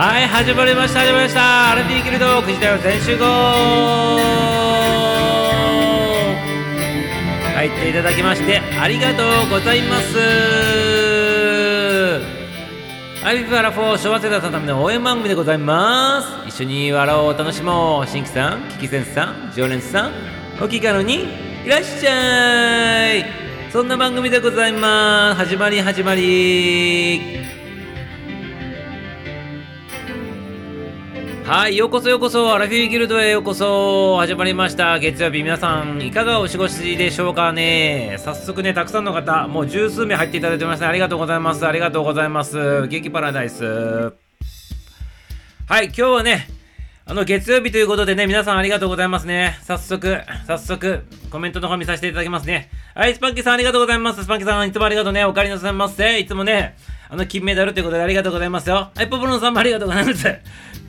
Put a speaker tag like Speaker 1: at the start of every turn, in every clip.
Speaker 1: はい始まりました始まりました。アルピーギルド9時台は全集合。入っていただきましてありがとうございます。アルピーアラフォー昭和世代さんのための応援番組でございます。一緒に笑おう楽しもう。新規さんキキセンスさん常連さんお気軽にいらっしゃい。そんな番組でございます。始まり始まり。はい、ようこそようこそ、アラフィーギルドへようこそ、始まりました。月曜日、皆さん、いかがお過ごしでしょうかね。早速ね、たくさんの方、もう十数名入っていただいてます、ね。ありがとうございます。ありがとうございます。激パラダイス。はい、今日はね、あの、月曜日ということでね、皆さんありがとうございますね。早速、早速、コメントの方見させていただきますね。はい、スパンキーさんありがとうございます。スパンキーさん、いつもありがとうね。お帰りなさいませ。いつもね、あの、金メダルということでありがとうございますよ。はい、ポポロンさんもありがとうございます。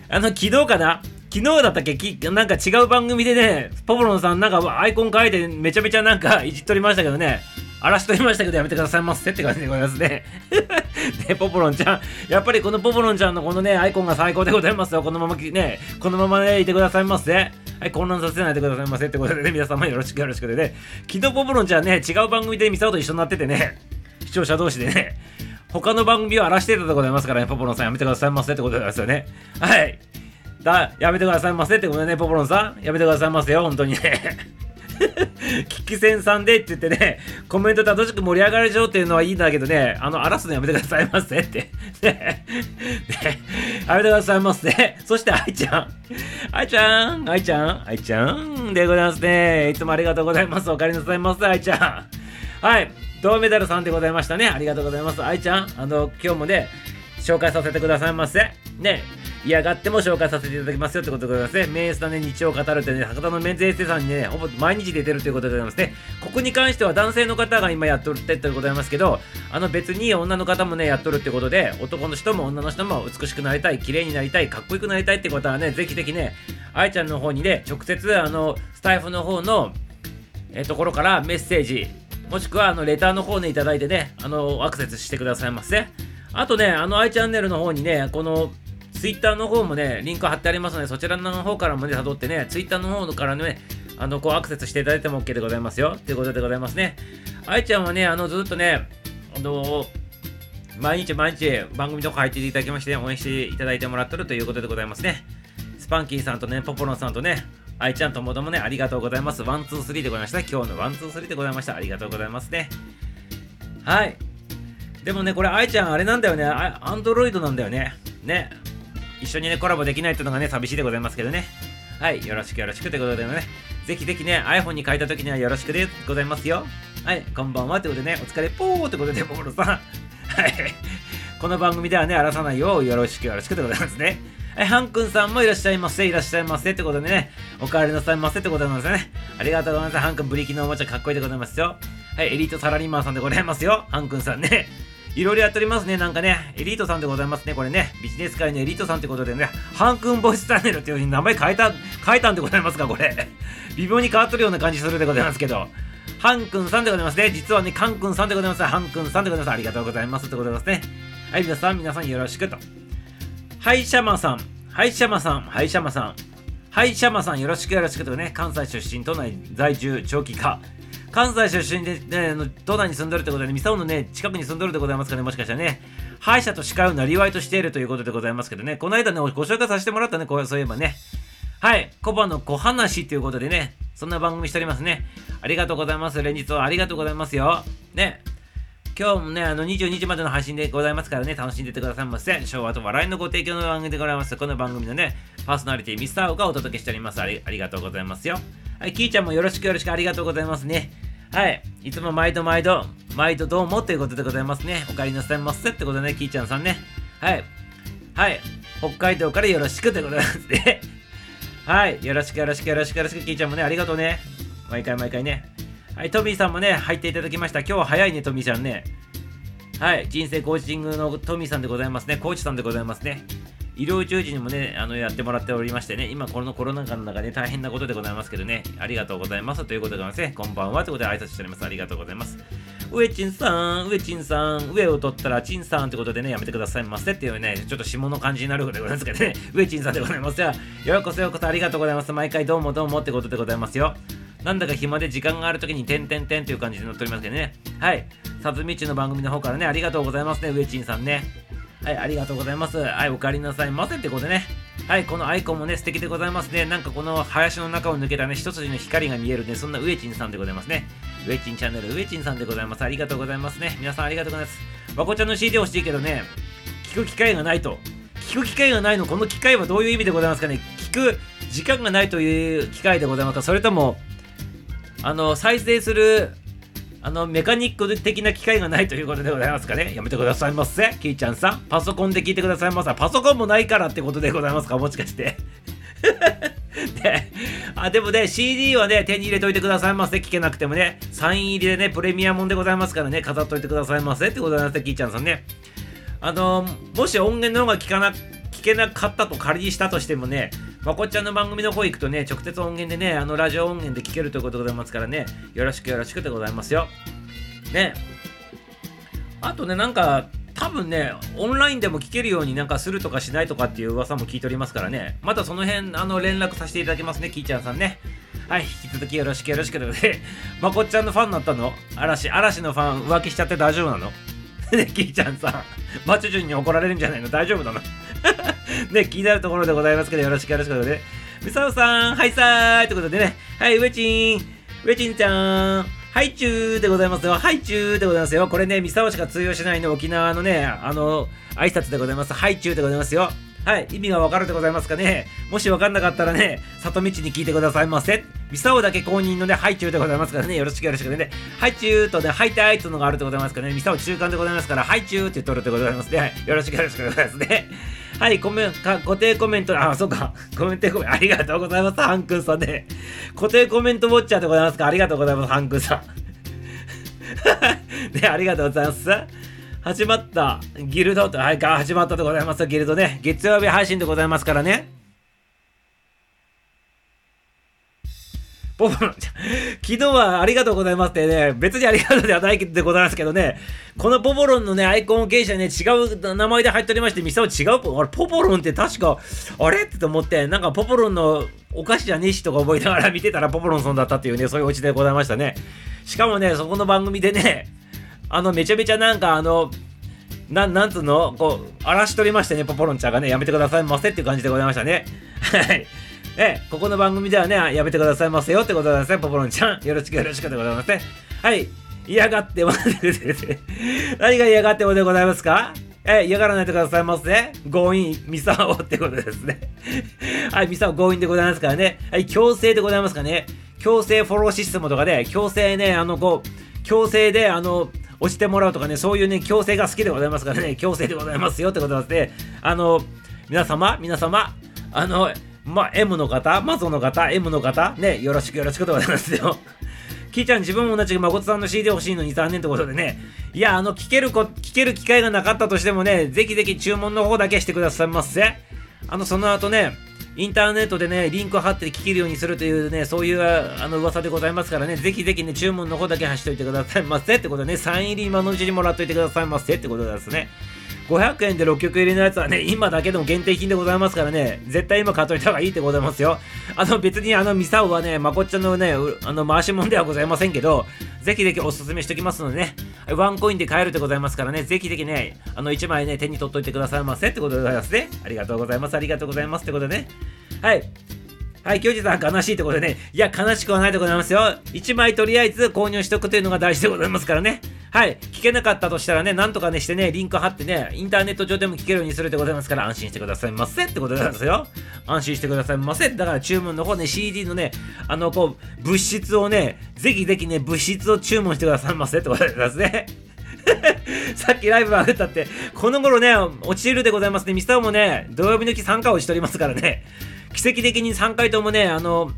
Speaker 1: あの、昨日かな？昨日だったっけ？きなんか違う番組でね、ポポロンさんなんかアイコン変えてめちゃめちゃなんかいじっとりましたけどね、荒らしとりましたけどやめてくださいませって感じでございますね。ね、ポポロンちゃん、やっぱりこのポポロンちゃんのこのね、アイコンが最高でございますよ。このままね、このままね、いてくださいませ。はい、混乱させないでくださいませってことでね、皆様よろしくよろしくでね、昨日ポポロンちゃんね、違う番組でミサオと一緒になっててね、視聴者同士でね、他の番組を荒らしてたでございますからね、ポポロンさんやめてくださいませってことですよね。はい。だ、やめてくださいませってことでね、ポポロンさん。やめてくださいませよ、本当にね。キキセンさんでって言ってね、コメント楽しく盛り上がる状っていうのはいいんだけどね、あの、荒らすのやめてくださいませって。ね、やめてくださいませ。そして、愛ちゃん。愛ちゃん、愛ちゃん、愛ちゃんでございますね。いつもありがとうございます。お帰りなさいませ、愛ちゃん。はい。銅メダルさんでございましたね。ありがとうございます。愛ちゃん、あの、今日もね、紹介させてくださいませ。ね、嫌がっても紹介させていただきますよってことでございますね。名スだね、日曜語るってね、博多のメンズエステさんにね、ほぼ毎日出てるということでございますね。ここに関しては男性の方が今やっとるってことでございますけど、あの別に女の方もね、やっとるってことで、男の人も女の人も美しくなりたい、綺麗になりたい、かっこよくなりたいってことはね、ぜひぜひね、愛ちゃんの方にね、直接、あの、スタイフの方の、えところからメッセージ、もしくはあのレターの方ねいただいてね、あのアクセスしてくださいませ。あとね、あの i チャンネルの方にね、この Twitter の方もね、リンク貼ってありますので、そちらの方からもね、辿ってね、Twitter の方からね、あの、こうアクセスしていただいても OK でございますよ。ということでございますね。愛ちゃんはね、あの、ずっとね、あの毎日毎日番組とか入っていただきまして、応援していただいてもらってるということでございますね。スパンキーさんとね、ポポロンさんとね、愛ちゃんともどもね、ありがとうございます。ワン、ツー、スリーでございました。今日のワン、ツー、スリーでございました。ありがとうございますね。はい。でもね、これ、愛ちゃん、あれなんだよね。アンドロイドなんだよね。ね。一緒にね、コラボできないってのがね、寂しいでございますけどね。はい、よろしくよろしくということでね、ぜひぜひね、iPhone に変えた時にはよろしくでございますよ。はい、こんばんはということでね、お疲れぽーということで、ポポロさん。はい。この番組ではね、荒らさないようよろしくよろしくでございますね。はい、ハンくんさんもいらっしゃいませ、いらっしゃいませってことでね、お帰りなさいませってことなんですね。ありがとうございます。ハンくん、ブリキのおもちゃかっこいいでございますよ。はい、エリートサラリーマンさんでございますよ。ハンくんさんね。いろいろやっておりますね。なんかね、エリートさんでございますね。これね、ビジネス界のエリートさんってことでね、ハンクンボイスチャンネルっていうふうに名前変えた、変えたんでございますか、これ。微妙に変わっとるような感じするでございますけど。ハンクンさんでございますね。実はね、カンクンさんでございます。ハンクンさんでございます。ありがとうございます。ってことでございますね。はい、皆さん、皆さんよろしくと。ハイシャマさん、ハイシャマさん、ハイシャマさん。ハイシャマさんよろしくよろしくとね、関西出身、都内在住、長期化。関西出身で、ね、都内に住んでるってことで、ミサオのね、近くに住んでるでございますかね、もしかしたらね、歯医者と歯科をなりわいとしているということでございますけどね、この間ね、ご紹介させてもらったね、こうそういえばね。はい、コバの小話ということでね、そんな番組しておりますね。ありがとうございます。連日はありがとうございますよ。ね。今日もね、あの22時までの配信でございますからね、楽しんでてくださいませ。昭和と笑いのご提供の番組でございます。この番組のね、パーソナリティミスターオがお届けしておりますあり。ありがとうございますよ。はい、キーちゃんもよろしくよろしくありがとうございますね。はい。いつも毎度毎度、毎度どうもということでございますね。お帰りなさいませってことね、キーちゃんさんね。はい。はい。北海道からよろしくということですね。はい。よろしくよろしくよろしくよろしく、キーちゃんもね、ありがとうね。毎回毎回ね。はい。トミーさんもね、入っていただきました。今日は早いね、トミーちゃんね。はい。人生コーチングのトミーさんでございますね。コーチさんでございますね。医療従事にもね、あの、やってもらっておりましてね、今このコロナ禍の中で大変なことでございますけどね、ありがとうございますということでございますね、こんばんはということで挨拶しております。ありがとうございます。上ちんさん、上ちんさん、上を取ったらちんさんってことでね、やめてくださいませっていうね、ちょっと下の感じになるでございますけどね、上ちんさんでございますよ。ようこそようこそありがとうございます。毎回どうもどうもってことでございますよ。なんだか暇で時間があるときに、てんてんてんっていう感じになっておりますけどね。はい。さずみちの番組の方からね、ありがとうございますね、上ちんさんね。はい、ありがとうございます。はい、お帰りなさいませってことでね。はい、このアイコンもね、素敵でございますね。なんかこの林の中を抜けたね、一筋の光が見えるね、そんなウエチンさんでございますね。ウエチンチャンネル、ウエチンさんでございます。ありがとうございますね。皆さんありがとうございます。まこちゃんの CD 欲しいけどね、聞く機会がないと。聞く機会がないの、この機会はどういう意味でございますかね。聞く時間がないという機会でございますかそれとも、あの、再生するあの、メカニック的な機会がないということでございますかね。やめてくださいませ。キーちゃんさん。パソコンで聞いてくださいませ。パソコンもないからってことでございますか？もしかして。で、あ、でもね、CD はね、手に入れといてくださいませ。聞けなくてもね。サイン入りでね、プレミアムでございますからね、飾っといてくださいませ。ってことでございます、キーちゃんさんね。あの、もし音源の方が聞かな、聞けなかったと仮にしたとしてもね、まこっちゃんの番組の方行くとね、直接音源でね、あのラジオ音源で聞けるということでございますからね、よろしくよろしくでございますよ。ね。あとね、なんか、多分ね、オンラインでも聞けるようになんかするとかしないとかっていう噂も聞いておりますからね、またその辺、あの、連絡させていただきますね、キーちゃんさんね。はい、引き続きよろしくよろしくということで、まこっちゃんのファンになったの？嵐、嵐のファン浮気しちゃって大丈夫なの？ね、キーちゃんさん、マチュジュンに怒られるんじゃないの？大丈夫なの？ね、気になるところでございますけど、よろしくよろしくで、ね。みさおさん、はいさーいということでね、はい、ウェチン、ウェチンちゃん、はいチューでございますよ。はいチューでございますよ。これね、ミサオしか通用しないの沖縄のね、あの、挨拶でございます。はいチューでございますよ。はい、意味がわかるでございますかね。もしわかんなかったらね、里道に聞いてくださいませ。ミサオだけ公認のね、ハイチュウでございますからね、よろしくよろしくね。ハイチュウとね、ハイタイというのがあるでございますからね、ミサオ中間でございますから、ハイチュウって言っとるでございますね。はい、よろしくよろしくでございますね。はい、コメンか固定コメント、あ、そうか、コメントコメント、ありがとうございます、ハンクンさんね。固定コメントウォッチャーでございますか、ありがとうございます、ハンクンさん。ね、ありがとうございます。始まった。ギルドと、はい、か、始まったでございます。ギルドね。月曜日配信でございますからね。ポポロンちゃん。昨日はありがとうございますってね、別にありがとうではないでございますけどね、このポポロンのね、アイコン芸者ね、違う名前で入っておりまして、店を違うポ、あれ、ポポロンって確か、あれ？って思って、なんかポポロンのお菓子じゃねえしとか覚えながら見てたらポポロンさんだったっていうね、そういうオチでございましたね。しかもね、そこの番組でね、あの、めちゃめちゃなんかあの、ななんつうの？こう、荒らしとりましてね、ポポロンちゃんがね、やめてくださいませっていう感じでございましたね。はい。え、ここの番組ではね、やめてくださいませよってことでございますね、ポポロンちゃん。よろしくよろしくでございますね。はい。嫌がってます 何が嫌がってもでございますか？え、嫌がらないでくださいませ。強引、ミサオってことですね。はい、ミサオ強引でございますからね。はい、強制でございますかね。強制フォローシステムとかで、強制ね、あの、こう、強制で、あの、押してもらうとかね、そういうね、強制が好きでございますからね、強制でございますよってことですね。あの、皆様、皆様、あの、まあ、M の方、マゾの方、M の方、ね、よろしくよろしくでございますよ。キーちゃん、自分も同じく誠さんの CD 欲しいのに3年ってことでね、いや、あの、聞けるこ、聞ける機会がなかったとしてもね、ぜひぜひ注文の方だけしてくださいませ。あの、その後ね、インターネットでね、リンク貼って聞けるようにするというね、そういうあの噂でございますからね、ぜひぜひね、注文の方だけ発しておいてくださいませってことでね、サイン入り今のうちにもらっといてくださいませってことですね。500円で6曲入りのやつはね、今だけでも限定品でございますからね、絶対今買っといた方がいいってございますよ。あの別にあのミサオはね、まこっちゃんのね、あの回し物ではございませんけど、ぜひぜひおすすめしておきますのでね、ワンコインで買えるでございますからね、ぜひぜひね、あの1枚ね、手に取っといてくださいませってことでございますね。ありがとうございます、ありがとうございますってことでね。はい。はい、教授さん悲しいってことでね、いや、悲しくはないでございますよ。1枚とりあえず購入しておくというのが大事でございますからね。はい。聞けなかったとしたらね、なんとかねしてね、リンク貼ってね、インターネット上でも聞けるようにするでございますから、安心してくださいませってことなんですよ。安心してくださいませ。だから注文の方ね、CD のね、あの、こう、物質をね、ぜひぜひね、物質を注文してくださいませってことですね。さっきライブ上がったって、この頃ね、落ちるでございますね。ミスターもね、土曜日の日参加をしておりますからね。奇跡的に3回ともね、あの、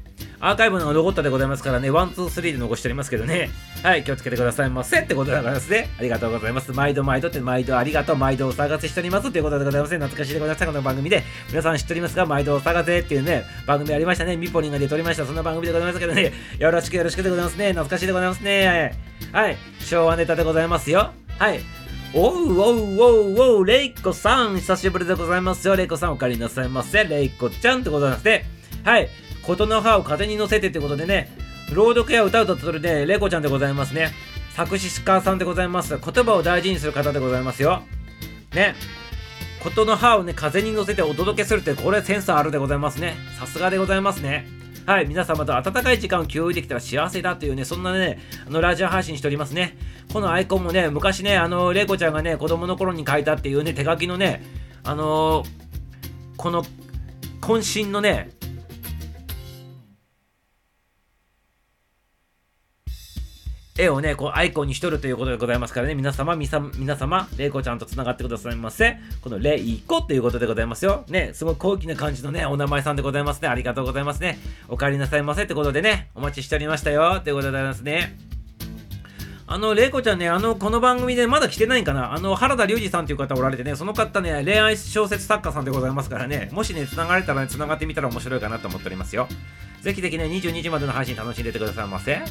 Speaker 1: アーカイブの残ったでございますからね、ワン、ツー、スリーで残しておりますけどね。はい、気をつけてくださいませってことでございますね。ありがとうございます。毎度毎度って毎度ありがとう、毎度お探せしておりますということでございますね。懐かしいでございます。この番組で、皆さん知っておりますが、毎度お探せっていうね、番組ありましたね。ミポリンが出ておりました。そんな番組でございますけどね、よろしくよろしくでございますね。懐かしいでございますね。はい、昭和ネタでございますよ。はい。おうおうおうおう、レイコさん、久しぶりでございますよ。レイコさん、お帰りなさいませ。レイコちゃんってことなんですね。はい。琴の葉を風に乗せてってことでね、朗読や歌うとそれで、レコちゃんでございますね。作詞家さんでございます。言葉を大事にする方でございますよ。ね。琴の葉をね、風に乗せてお届けするって、これセンスあるでございますね。さすがでございますね。はい、皆様と温かい時間を共有できたら幸せだというね、そんなね、あの、ラジオ配信しておりますね。このアイコンもね、昔ね、あの、レイコちゃんがね、子供の頃に書いたっていうね、手書きのね、あのー、この、渾身のね、絵をね、こうアイコンにしとるということでございますからね、皆様、みさ皆様、レイコちゃんと繋がってくださいませ。このレイコということでございますよ。ね、すごい高貴な感じのね、お名前さんでございますね。ありがとうございますね。お帰りなさいませってことでね、お待ちしておりましたよ。ということでございますね。あの、レイコちゃんね、あの、この番組でまだ来てないんかなあの、原田龍二さんという方おられてね、その方ね、恋愛小説作家さんでございますからね、もしね、繋がれたらね、繋がってみたら面白いかなと思っておりますよ。ぜひぜひね、22時までの配信楽しんでてくださいませ。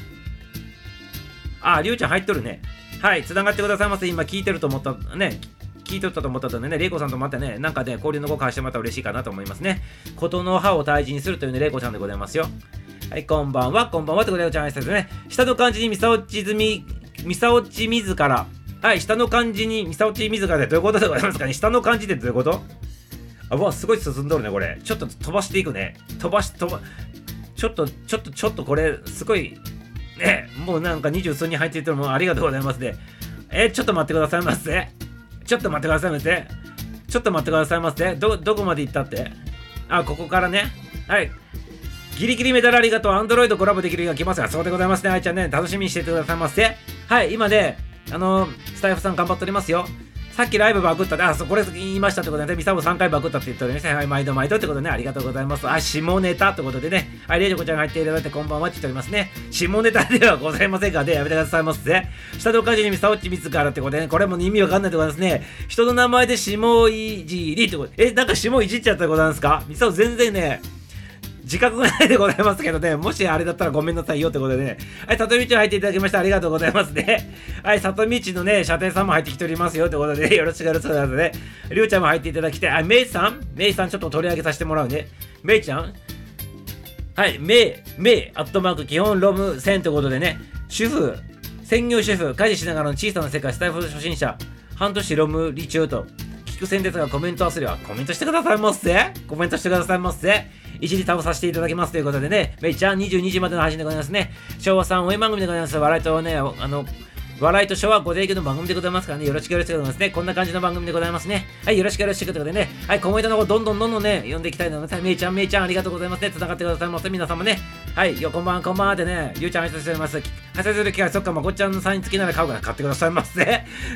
Speaker 1: あ、りゅうちゃん入っとるね。はい、繋がってくださいませ。今聞いてると思った、ね、聞いとったと思ったのでね、レイコさんとまたね、なんかね、交流のご返してもらったら嬉しいかなと思いますね。ことの葉を大事にするというね、レイコちゃんでございますよ。はい、こんばんは、こんばんはってことで、ちゃん挨拶ね。下の漢字にみさおちずみ、みさおち自ら。はい、下の漢字にみさおち自らでどういうことでございますかね下の漢字ってどういうこと？あ、わ、すごい進んどるね、これ。ちょっと飛ばしていくね。飛ばし、飛ば、ちょっと、ちょっと、ちょっとこれ、すごい、え、もうなんか二十数人入っていてもありがとうございますね。え、ちょっと待ってくださいませ。ちょっと待ってくださいませ。ちょっと待ってくださいませ。ど、どこまで行ったって？あ、ここからね。はい。ギリギリメダルありがとう。アンドロイドコラボできる日が来ますが、そうでございますね。愛ちゃんね、楽しみにしててくださいませ。はい、今ね、あのー、スタイフさん頑張っておりますよ。さっきライブバグったで、あ、そ、これ言いましたってことでね、ミサも3回バグったって言っておりますね。はい、毎度毎度ってことでね、ありがとうございます。あ、下ネタってことでね、はい、レイジコちゃんが入っていただいてこんばんはって言っておりますね。下ネタではございませんがね、やめてくださいませ。下の漢字にミサオチ自らってことでね、これも意味わかんないってことですね。人の名前で下いじりってことえ、なんか下いじっちゃったってことなんですか？ミサオ全然ね、自覚がないでございますけどね、もしあれだったらごめんなさいよってことでね、はい、里道入っていただきましてありがとうございますね。はい、里道のね、射程さんも入ってきておりますよってことで、ね、よろしくお願いしますね。りゅうちゃんも入っていただきて、あ、めいさん？めいさんちょっと取り上げさせてもらうね。めいちゃん？はい、めい、めい、アットマーク、基本ロム線ってことでね、主婦、専業主婦、家事しながらの小さな世界、スタイフ初心者、半年ロムリチュート、く線ですがコメント忘ればコメントしてくださいませ。コメントしてくださいませ。一時倒させていただきますということでね、めいちゃん22時までの配信でございますね。昭和さん応援番組でございます。笑いとね、あの、笑いと昭和ご提供の番組でございますからね、よろしくよろしますね。こんな感じの番組でございますね。はい、よろしくよろしくということでね、はい、コメントの方どんどんどんどんね、読んでいきたいと思います。めいちゃん、めいちゃん、ありがとうございますね。繋がってくださいませ。皆様ね。はい、よ、こんばんこんばんはでね、ゆうちゃん挨拶しております。挨拶する機会、そっか、まこっちゃんのサイン付きなら買うから買ってくださいませ。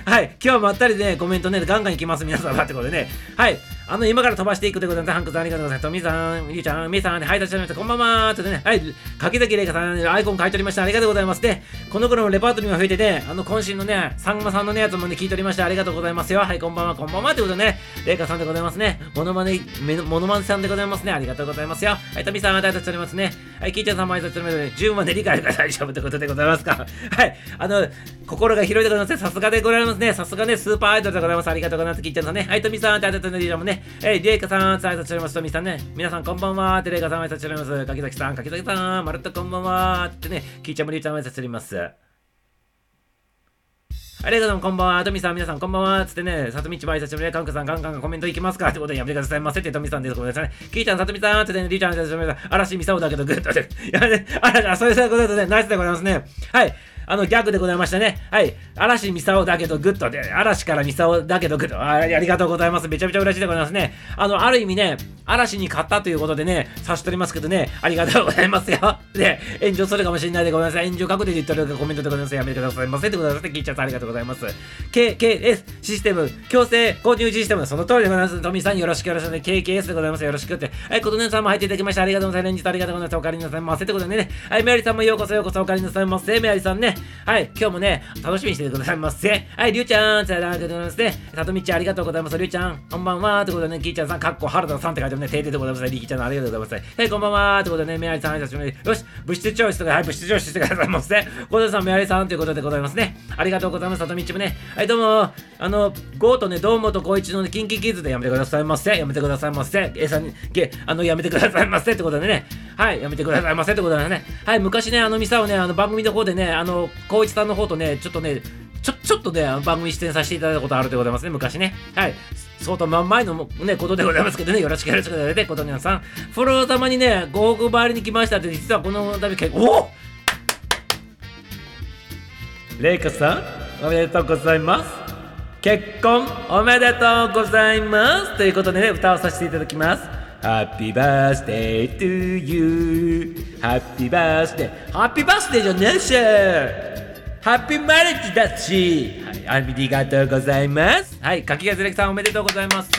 Speaker 1: はい、今日はまったりでね、コメントね、ガンガンいきます、皆様ってことでね。はい、あの、今から飛ばしていくということで、ハンクさんありがとうございます。とみさん、ゆうちゃん、みさんで、はい、立ち上げました。こんばんはってね、はい、柿崎玲香さん、アイコン書いておりました。ありがとうございます。で、この頃のレパートリーが増えてて、あの、渾身のね、さんまさんのね、やつもね、聞いておりました。ありがとうございますよ。はい、こんばんは、こんばんはってことでね、玲香さんでございますね。モノマネ、モノマネさんでございますね。ありがとうございますよ。はい、とみさん、また挨拶しておりますね。はい、キーちゃんさんも挨拶しておりますね。10まで理解が大丈夫ということでございますか。はい、あの、心が広いでございますね。さすがでございますね。さすがね、スーパーアイドルでございます。ありがとうございます。キーちゃんさんね。はい、とみさん、ありがとうございます。ね、えー、玲香さん、挨拶しております。とみさんね。皆さん、こんばんは。て玲香さん、挨拶しております。柿崎さん、柿崎さん、まるっとこんばんは。ってね、キーちゃんもりゅうちゃん、挨拶しております。ありがとうこんばんは。トミさん、皆さん、こんばんは。つってね、さとみちばいさちもね、カンクさん、ガンガンコメントいきますかってことでやめてくださいませって、トミさんです。ごめんなさいね。キーちゃん、さとみさん、ってね、りーちゃん、さとみさん、嵐みさおだけど、グッと。やめて、あら、そういうことでね、ナイスでございますね。はい。あのギャグでございましたね。はい。嵐ミサオだけどグッドで、嵐からミサオだけどグッド。あありがとうございます。めちゃめちゃ嬉しいでございますね。あの、ある意味ね、嵐に勝ったということでね、差し取りますけどね、ありがとうございますよ。で、炎上するかもしれないでございます。炎上確定で言ってるコメントでございます。やめてくださいませ。で。聞いちゃってありがとうございます。KKS システム、強制購入システム、その通りでございます。トミーさんよろしくよろしくね。KKS でございます。よろしくって。はい、琴音さんも入っていただきました。ありがとうございます。連日ありがとうございます。お帰りなさいませ。ってことでね。はい、メアリさんもようこそようこそお帰りなさいませ。メアリさんね。はい、今日もね、楽しみにしててくださいませ。はい、りゅうちゃん、さよならでございますね。さとみちゃん、ありがとうございます。りゅうちゃん、こんばんは。ということでね、きーちゃんさん、かっこ原田さんって書いてあるね。ていてでございます。りきちゃん、ありがとうございます。はい、こんばんは。ということでね、メアリさん、挨拶しまよし、物質調子とか、はい、物質調子してくださいませ。小田さん、メアリさんということでございますね。ありがとうございます。さとみちもね。はい、どうも、あの、ゴーとね、堂本光一のね、キンキキッズでやめてくださいませ。やめてくださいませ。えさんに、げ、あの、やめてくださいませ。ってことでね。はい、やめてくださいませ。ってことでね。はい、昔ね、あの、ミサをね、あの、番組の方でね、あの、光一さんの方とね、ちょっとね、ちょ、ちょっとね、番組出演させていただいたことあるでございますね、昔ね。はい。相当前のね、ことでございますけどね、よろしくよろしくお願いしますことにさん。フォロー様にね、ご報告回りに来ましたって、実はこの度結構、おレイカさん、おめでとうございます。結婚おめでとうございます。ということでね、歌をさせていただきます。Happy birthday to you. Happy birthday. Happy birthday じゃねえしハッピーマリッジだし、はい、ありがとうございます。はい、柿がずれさんおめでとうございます。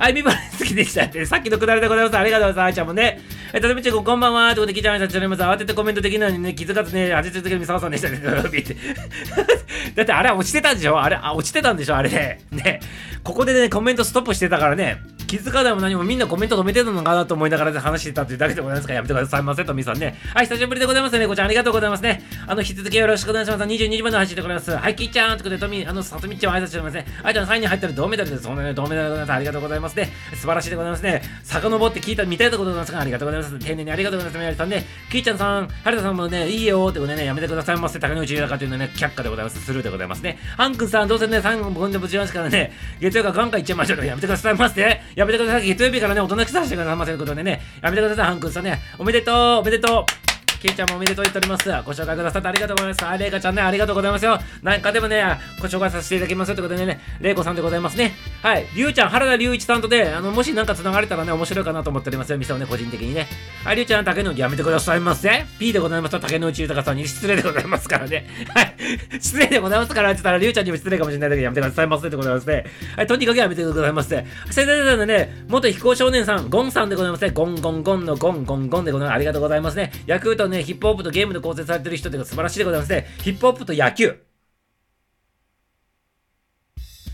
Speaker 1: はい、ビバレ好きでしたって、さっきのくだりでございます。ありがとうございます。あいちゃんもね。え、たとみちゃんこんばんは。ということで、聞いちゃいました。ちょます。慌ててコメントできないのにね、気づかずね、味続けるみさわさんでしたね。だってあれ落ちてたんでしょ？あれ、あ、落ちてたんでしょ？あれね。ね。ここでね、コメントストップしてたからね。気づかないも何もみんなコメント止めてたのかなと思いながら話してたっていうだけでございますからやめてくださいませとみさんね。はい、久しぶりでございますね。こちらありがとうございますね。あの、引き続きよろしくお願いします。22時まで走ってくれます。はい、きーちゃんということで、トミー、あの、さとみちゃん挨拶してますね。あいちゃん3位に入ったら銅メダルです。そんなね、銅メダルでございます。ありがとうございますね。素晴らしいでございますね。遡って聞いた、見たいとこでございますが、ありがとうございます。丁寧にありがとうございます。宮さんね。きーちゃんさん、はるたさんもね、いいよってことね、やめてくださいませ。高野内豊というのはね、却下でございます。スルーでございますね。ハンクさん、どうせね、3本でぶちますからね、月曜日ガンガンいっちゃいましょう。やめてくださいませ。やめてください。月曜日からね、大人きさせてくださいませということでね、やめてください、ハンクさんね。おめでとう、おめでとう。ケイちゃんもおめでとう言っております。ご紹介くださってありがとうございます。あ、レイカちゃんね、ありがとうございますよ。なんかでもね、ご紹介させていただきますということでね、レイコさんでございますね。はい。りゅうちゃん、原田隆一さんとで、あの、もしなんか繋がれたらね、面白いかなと思っておりますよ。店をね、個人的にね。はい、りゅうちゃん、竹野内やめてくださいませ。P でございますと、竹野内豊さんに失礼でございますからね。はい。失礼でございますから、って言ったら、りゅうちゃんにも失礼かもしれないけど、やめてくださいませでございますね。はい、とにかくやめてくださいませ。先生のね、元飛行少年さん、ゴンさんでございますね。ゴンゴンゴンのゴンゴンゴンでございます。ありがとうございますね。ヤクルトね、ヒップホップとゲームで構成されてる人というか素晴らしいでございますね。ヒップホップと野球。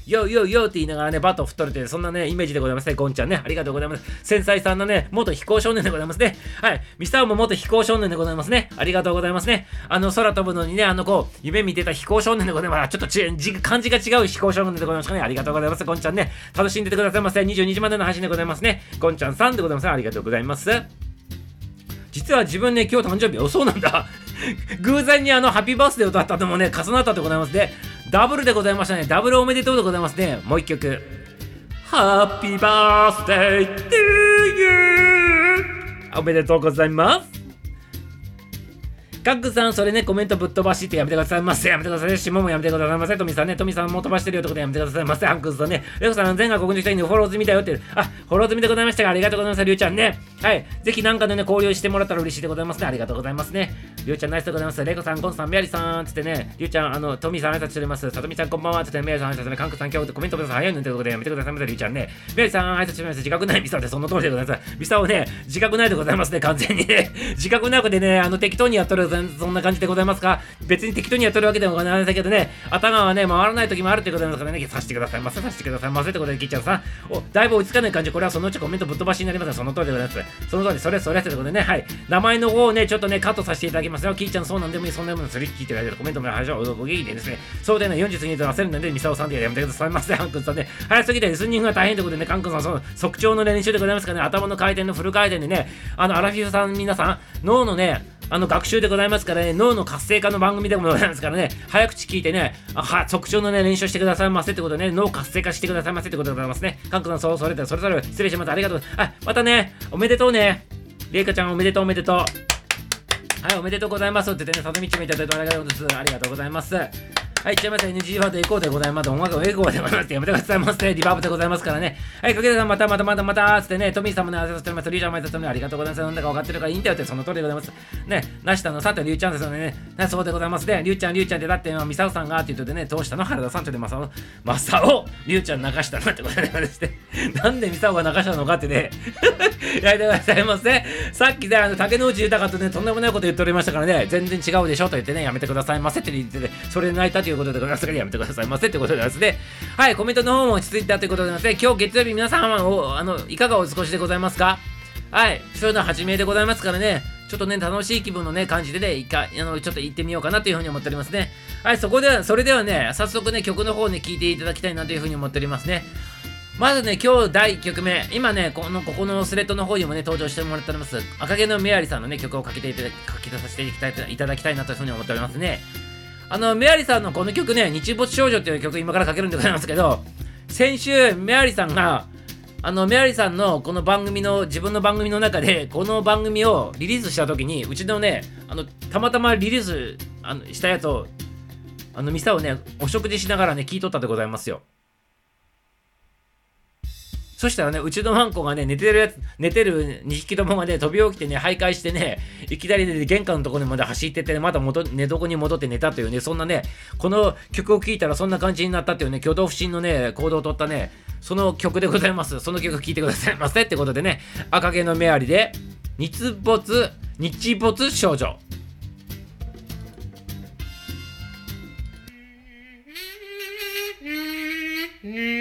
Speaker 1: ヨーヨーヨーって言いながらね、バットを振っとるという、そんなね、イメージでございますね、ゴンちゃんね。ありがとうございます。繊細さんのね、元飛行少年でございますね。はい。ミスターも元飛行少年でございますね。ありがとうございますね。あの、空飛ぶのにね、あの、こう、夢見てた飛行少年でございます。ちょっとち漢字が違う飛行少年でございますかね。ありがとうございます。ゴンちゃんね。楽しんでてくださいませ。22時までの配信でございますね。ゴンちゃんさんでございます。ありがとうございます。実は自分ね、今日誕生日、お、そうなんだ。偶然にあの、ハッピーバースデー歌ったのもね、重なったでございますね。ダブルでございましたね。ダブルおめでとうでございますね。もう一曲。ハッピーバースデー to you! おめでとうございます。カックさん、それね、コメントぶっ飛ばしってやめてくださいませ。やめてください。シモもやめてくださいませ。トミさんね、トミさんも飛ばしてるよってことやめてくださいませ。ハンクスさんね、レコさん、全国の人にフォロー済みだよって。あ、フォロー済みでございましたが、ありがとうございます。りゅうちゃんね。はい。ぜひなんかでね、交流してもらったら嬉しいでございますね。ありがとうございますね。りゅうちゃん、ナイスでございます。レコさん、ゴンさん、メアリさん、つってね、りゅうちゃん、あの、トミさん挨拶しております。さとみちゃん、こんばんは。つって、メアリさん挨拶ね、カンクさん、今日コメントください。早いのってことでやめてくださいませ。りゅうちゃんね。メアリさん、挨拶しております。自覚ないミサで、その通りでございます。ミサをね、自覚ないでございますね。完全にね。自覚なくでね、あの、適当にやっとる、そんな感じでございますか？別に適当にやってるわけでもございませんけどね、頭はね、回らない時もあるってことなんですからね、させてください。ませ、させてください。ませってことで、キッチャンさん、お、だいぶ追いつかない感じ、これはそのうちコメントぶっ飛ばしになります。その通りでございます。その通り、それそれってことでね、はい。名前の方をね、ちょっとね、カットさせていただきますよ。キーちゃん、そうなんでもいい、そんなものす。り聞いてくれるコメントも最初、お元気でですね、そうでね、40過ぎて焦るので、ミサオさんでやめてください。ませ、ハン君さん。ね、早すぎてリスニングが大変とい。うことでね、カン君さん、その即調の練習でございますからね、頭の回転のフル回転でね、あの、アラフィフさん、皆さん、脳のね、あの学習でございますからね、脳の活性化の番組でもございますからね、早口聞いてね、あは、即調のね、練習してくださいませってことでね、脳活性化してくださいませってことでございますね。韓国のそう、それで、それぞれ、失礼します。ありがとう。あ、またね、おめでとうね。れいかちゃんおめでとうおめでとう。はい、おめでとうございますって言ってね、里道もいただいてありがとうございます。ありがとうございます。はい、いっちゃいまた。NG ワードエコーでございます。音楽エコーでございます。やめてくださいませ。リバーブでございますからね。はい、かけてさん、またまたまたまたつってね、トミーさんもね、ありがとうございます。リュウちゃんもありがとうございます。ありがとうございます。なんだか分かってるからいいんだよって、その通りでございます。ね、なしたのさて、リュウちゃんですよね。ね、そうでございますね。リュウちゃん、リュウちゃんってだって、ミサオさんがって言ってね、どうしたの原田さんって言って、マサオ、マサオ、リュウちゃん流したなってことでまして、なんでミサオが流したのかってね、やりてくださいませ。さっきね、あの竹野内豊とね、とんでもないこと言っておりましたからね、全然違うでしょと言ってね、やめてくださいませって言ってて、それで泣いたということでございますから、やめてくださいませってことでですね。はい、コメントの方も落ち着いたということでですね、今日月曜日皆さんはあのいかがお過ごしでございますか？はい、そういうのは初めでございますからね、ちょっとね、楽しい気分のね、感じでね、いかあのちょっと行ってみようかなというふうに思っておりますね。はい、そこでは、それではね、早速ね、曲の方ね、聴いていただきたいなというふうに思っておりますね。まずね、今日第1曲目、今ね、この、ここのスレッドの方にもね、登場してもらっております、赤毛のメアリさんのね、曲をかけていただかけさせていただきたいなというふうに思っておりますね。あの、メアリさんのこの曲ね、日没少女っていう曲今からかけるんでございますけど、先週、メアリさんが、あの、メアリさんのこの番組の、自分の番組の中で、この番組をリリースした時に、うちのね、あの、たまたまリリースあのしたやつを、あの、ミサをね、お食事しながらね、聞いとったでございますよ。そしたらね、うちのワンコがね、寝てるやつ、寝てる2匹ともがね、飛び起きてね、徘徊してね、いきなりね、玄関のところにまで走ってって、ね、また元寝床に戻って寝たというね、そんなね、この曲を聴いたらそんな感じになったというね、挙動不審のね、行動をとったね、その曲でございます。その曲聴いてくださいませってことでね、赤毛のメアリで、日没、日没少女。Mmm.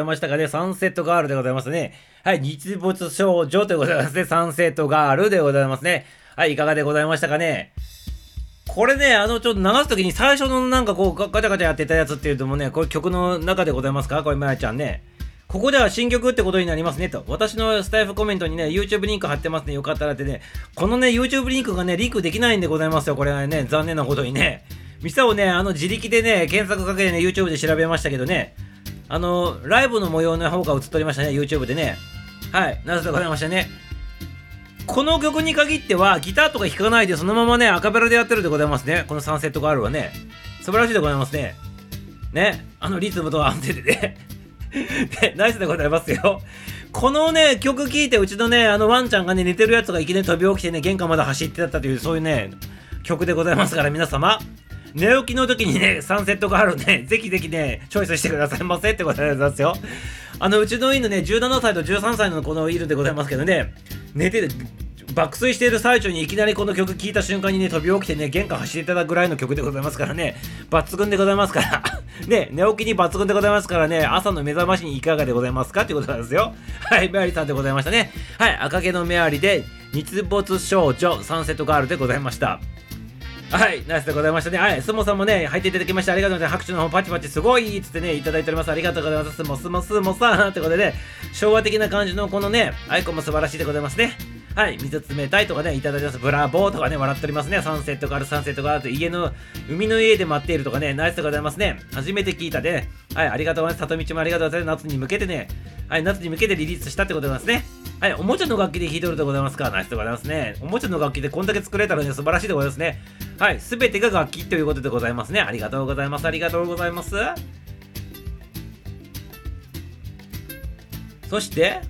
Speaker 1: いましたかね？サンセットガールでございますね。はい、日没少女でございますね。サンセットガールでございますね。はい、いかがでございましたかね？これね、あの、ちょっと流すときに最初のなんかこうガチャガチャやってたやつっていうのもね、これ曲の中でございますか？これ、まやちゃんね。ここでは新曲ってことになりますねと。私のスタイフコメントにね、YouTube リンク貼ってますね。よかったらってね。このね、YouTube リンクがね、リンクできないんでございますよ。これはね、残念なことにね。ミサをね、あの自力でね、検索かけてね、YouTube で調べましたけどね。あの、ライブの模様の方が映っておりましたね、YouTube でね。はい、なぜでございましたね。この曲に限っては、ギターとか弾かないで、そのままね、アカペラでやってるでございますね。このサンセットガールはね。素晴らしいでございますね。ね、あのリズムと安定でね。ね、ナイスでございますよ。このね、曲聴いて、うちのね、あのワンちゃんがね、寝てるやつがいきなり飛び起きてね、玄関まで走ってたという、そういうね、曲でございますから、皆様。寝起きの時にね、サンセットがあるんで、ぜひぜひね、チョイスしてくださいませってことでございますよ。あの、うちの犬ね、17歳と13歳の子のいるでございますけどね、寝てる、爆睡している最中にいきなりこの曲聴いた瞬間にね、飛び起きてね、玄関走っていただくぐらいの曲でございますからね、抜群でございますから、ね、寝起きに抜群でございますからね、朝の目覚ましにいかがでございますかってことなんですよ。はい、メアリさんでございましたね。はい、赤毛のメアリで、日没少女、サンセットガールでございました。はい、ナイスでございましたね。はい、スモさんもね、入っていただきましてありがとうございます。拍手の方パチパチすごいっつってね、いただいております。ありがとうございます。スモスモスモさんってことでね、昭和的な感じのこのね、アイコンも素晴らしいでございますね。はい、水冷たいとかね、いただいてます。ブラボーとかね、笑っておりますね。サンセットがある、サンセットがあると、家の、海の家で待っているとかね、ナイスでございますね。初めて聞いたで、ね、はい、ありがとうございます。里道もありがとうございます。夏に向けてね、はい、夏に向けてリリースしたってことでございますね。はい、おもちゃの楽器で弾いとるでございますか。ナイスでございますね。おもちゃの楽器でこんだけ作れたらね、素晴らしいでございますね。はい、すべてが楽器ということでございますね。ありがとうございます。ありがとうございます。そして、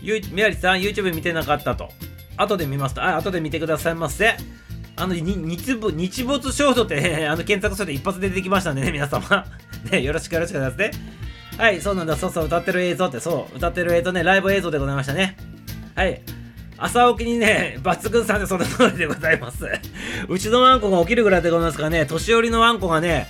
Speaker 1: ゆメアリさん、YouTube 見てなかったと。後で見ますと、あ、後で見てくださいませ。あの、日没日没少女って、あの、検索すると一発で出てきましたんでね、皆様。ね、よろしくよろしくお願いしますね。はい、そうなんだ、そうそう、歌ってる映像って、そう、歌ってる映像ね、ライブ映像でございましたね。はい。朝起きにね、抜群さんでその通りでございます。うちのワンコが起きるぐらいでございますからね、年寄りのワンコがね、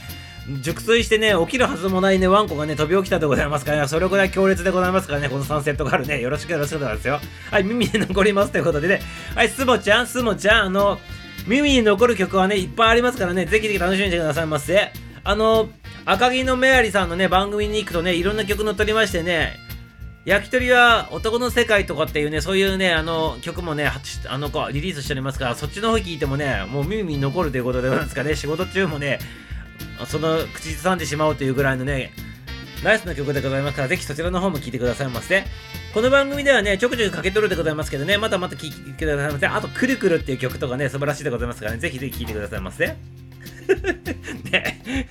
Speaker 1: 熟睡してね、起きるはずもないね、ワンコがね、飛び起きたでございますからね、それぐらい強烈でございますからね、このサンセットがあるね、よろしくよろしくなんですよ。はい、耳に残りますということでね、はい、スモちゃん、スモちゃん、あの、耳に残る曲はね、いっぱいありますからね、ぜひぜひ楽しみにしてくださいませ。あの、赤木のメアリさんのね、番組に行くとね、いろんな曲載っておりましてね、焼き鳥は男の世界とかっていうね、そういうね、あの曲もね、あの子リリースしておりますから、そっちの方聞いてもね、もう耳に残るということでございますかね、仕事中もね、その口ずさんでしまうというぐらいのね、ナイスな曲でございますから、ぜひそちらの方も聴いてくださいませ。この番組ではね、ちょくちょくかけとるでございますけどね、またまた聴いてくださいませ。あと、くるくるっていう曲とかね、素晴らしいでございますからね、ぜひぜひ聴いてくださいませ。ね。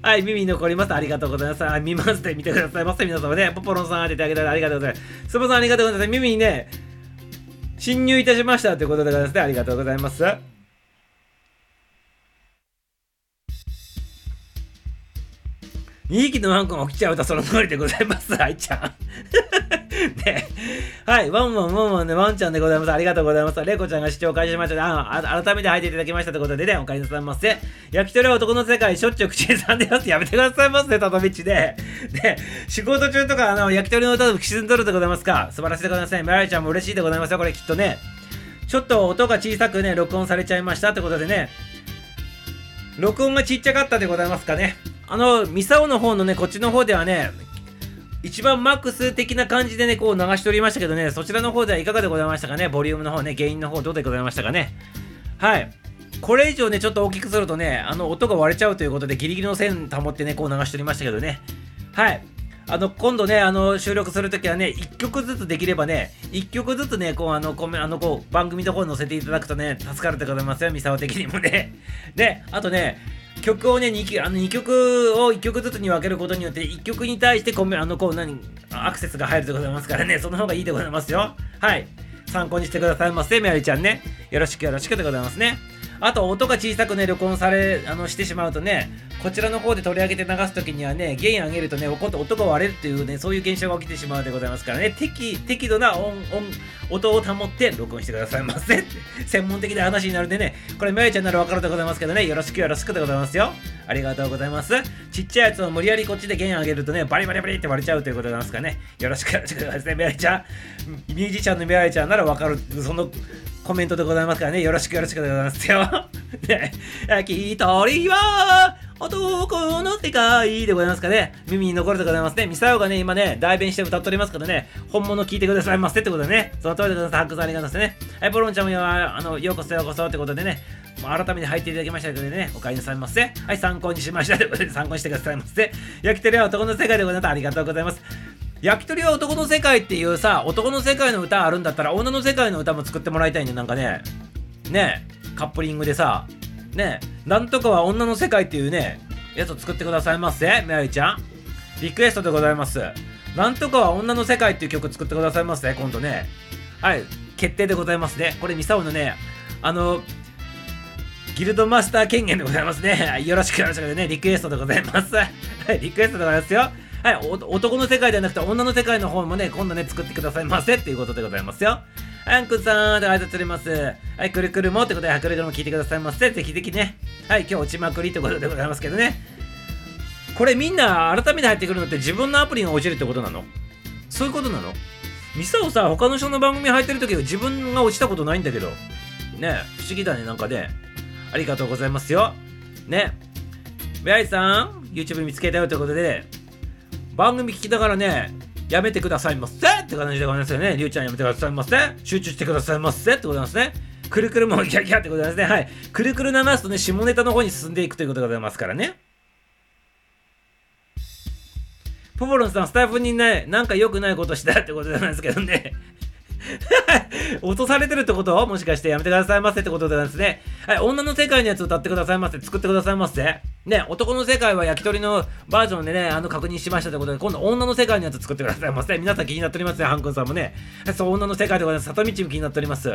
Speaker 1: はい、耳に残ります。ありがとうございます。あ、見ますって見てくださいませ。皆様ね、ポポロンさん当ててあげたらありがとうございます。スポさんありがとうございます。耳にね、侵入いたしましたということでございますね。ありがとうございます。2匹のワンコが起きちゃうとその通りでございます、愛ちゃん。ね、はい、ワンワンワンワンね、ワンちゃんでございます。ありがとうございます。レコちゃんが視聴開始しました。あ、改めて入っていただきましたということでね、お帰りなさいませ。焼き鳥は男の世界、しょっちゅう口ずさんでます。やめてくださいませ、たとみちで。で、仕事中とか、あの、焼き鳥の歌を口ずんとるでございますか。素晴らしいでございますね。メライちゃんも嬉しいでございますよ、これきっとね。ちょっと音が小さくね、録音されちゃいましたってことでね。録音がちっちゃかったでございますかね。あの、ミサオの方のね、こっちの方ではね、一番マックス的な感じでね、こう流しておりましたけどね、そちらの方ではいかがでございましたかね、ボリュームの方ね、原因の方どうでございましたかね？はい。これ以上ね、ちょっと大きくするとね、あの、音が割れちゃうということで、ギリギリの線保ってね、こう流しておりましたけどね。はい。あの、今度ね、あの、収録するときはね、1曲ずつできればね、1曲ずつね、こう、あの、コメ、あの、こう、番組の方に載せていただくとね、助かるでございますよ、ミサオ的にもね。で、あとね、曲をね 2, あの2曲を1曲ずつに分けることによって1曲に対してコメあのこう何アクセスが入るでございますからね。その方がいいでございますよ。はい。参考にしてくださいませ。メアリちゃんね。よろしくよろしくでございますね。あと音が小さくね、録音され、あの、してしまうとね、こちらの方で取り上げて流すときにはね、ゲイン上げるとね、音が割れるっていうね、そういう現象が起きてしまうでございますからね、適、適度な音、音、音を保って録音してくださいませ。専門的な話になるんでね、これ、めいちゃんならわかるでございますけどね、よろしくよろしくでございますよ。ありがとうございます。ちっちゃいやつを無理やりこっちで弦上げるとね、バリバリバリって割れちゃうということでございますかね。よろしくよろしくですね、メアリちゃん。ミュージシャンのメアリちゃんならわかる、そのコメントでございますからね、よろしくよろしくでございますよ。ね、一人は男の世界でございますかね。耳に残るでございますね。ミサオがね、今ね、代弁して歌っておりますからね、本物聞いてくださいませってことでね、その通りでございます。発掘ありがとうございますね。はい、ボロンちゃんもあのようこそようこそってことでね、改めて入っていただきましたけどね、お帰りなさいませ。はい、参考にしましたということで、参考にしてくださいませ。焼き鳥は男の世界でございます。ありがとうございます。焼き鳥は男の世界っていうさ、男の世界の歌あるんだったら、女の世界の歌も作ってもらいたいね、なんかね。ねカップリングでさ、ねなんとかは女の世界っていうね、やつを作ってくださいませ。メアリちゃん。リクエストでございます。なんとかは女の世界っていう曲作ってくださいませ。今度ね。はい、決定でございますね。これ、ミサオのね、あの、ギルドマスター権限でございますね。よろしくよろしくね、リクエストでございます。はい、リクエストでございますよ。はい、男の世界ではなくて女の世界の方もね、今度ね、作ってくださいませっていうことでございますよ。アンクさんで挨拶されます。はい、くるくるもってことで、くるくるも聞いてくださいませ。ぜひぜひね。はい、今日落ちまくりってことでございますけどね。これみんな改めて入ってくるのって自分のアプリが落ちるってことなの？そういうことなの？ミサをさ、他の人の番組入ってる時は自分が落ちたことないんだけど。ね不思議だね、なんかね。ありがとうございますよ。ね。ベアイさん、YouTube 見つけたよということで、番組聞きながらね、やめてくださいませって感じでございますよね。りゅうちゃんやめてくださいませ集中してくださいませってことなんですね。くるくるもギャギャってことなんですね。はい。くるくる流すとね、下ネタの方に進んでいくということでございますからね。ポポロンさん、スタッフにね、なんか良くないことしたってことなんですけどね。落とされてるってこともしかしてやめてくださいませってことなんですね。はい、女の世界のやつ歌ってくださいませ。作ってくださいませ。ね、男の世界は焼き鳥のバージョンでね、あの確認しましたということで、今度女の世界のやつ作ってくださいませ。皆さん気になっておりますね、ハン君さんもね。そう、女の世界でございます。里道も気になっております。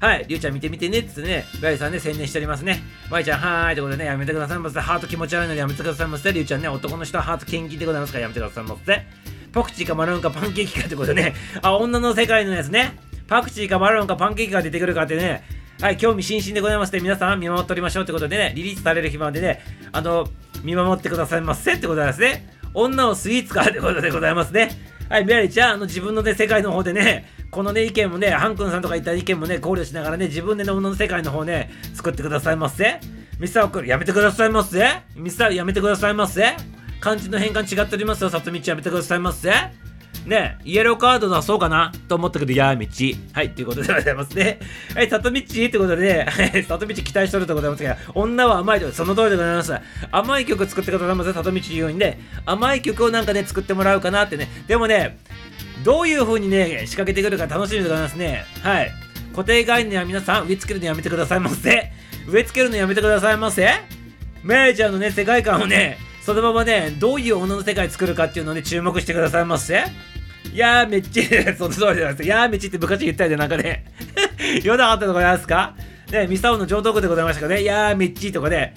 Speaker 1: はい、りゅうちゃん見てみてねつってね、バイさんね、宣伝しておりますね。バイちゃん、はーいってことでね、やめてくださいませ。ハート気持ち悪いのでやめてくださいませ。りゅうちゃんね、男の人はハート献金でございますからやめてくださいませ。パクチーかマロンかパンケーキかってことね、あ、女の世界のやつね。パクチーかマロンかパンケーキが出てくるかってね、はい、興味津々でございまして、皆さん見守っておりましょうってことでね、リリースされる日までね、あの、見守ってくださいませってことなんですね。女をスイーツかってことでございますね。はい、メアリーちゃん、あの、自分のね、世界の方でね、このね、意見もね、ハン君さんとか言った意見もね、考慮しながらね、自分でね、女の世界の方ね、作ってくださいませ。ミスターオクル、やめてくださいませ。ミスター、やめてくださいませ。漢字の変換違っておりますよ、さとみちやめてくださいませ。ね、イエローカード出そうかな？と思ったけど、やーみち。はい、ということでございますね。はい、さとみちってことでね、さとみち期待しとるでございますが、女は甘いと、その通りでございます。甘い曲作ってくださいませ、さとみち言うにね、甘い曲をなんかね、作ってもらうかなってね。でもね、どういう風にね、仕掛けてくるか楽しみでございますね。はい。固定概念は皆さん、植え付けるのやめてくださいませ。植え付けるのやめてくださいませ。メイちゃんのね、世界観をね、そのままね、どういう女の世界作るかっていうのをね、注目してくださいませ。いやーめっちゃ、その通りでございます。いやーめっちゃって昔言ったよね、なんかね。言わなかったでございますかね、ミサオの上等句でございましたけどね、いやーめっちとかね、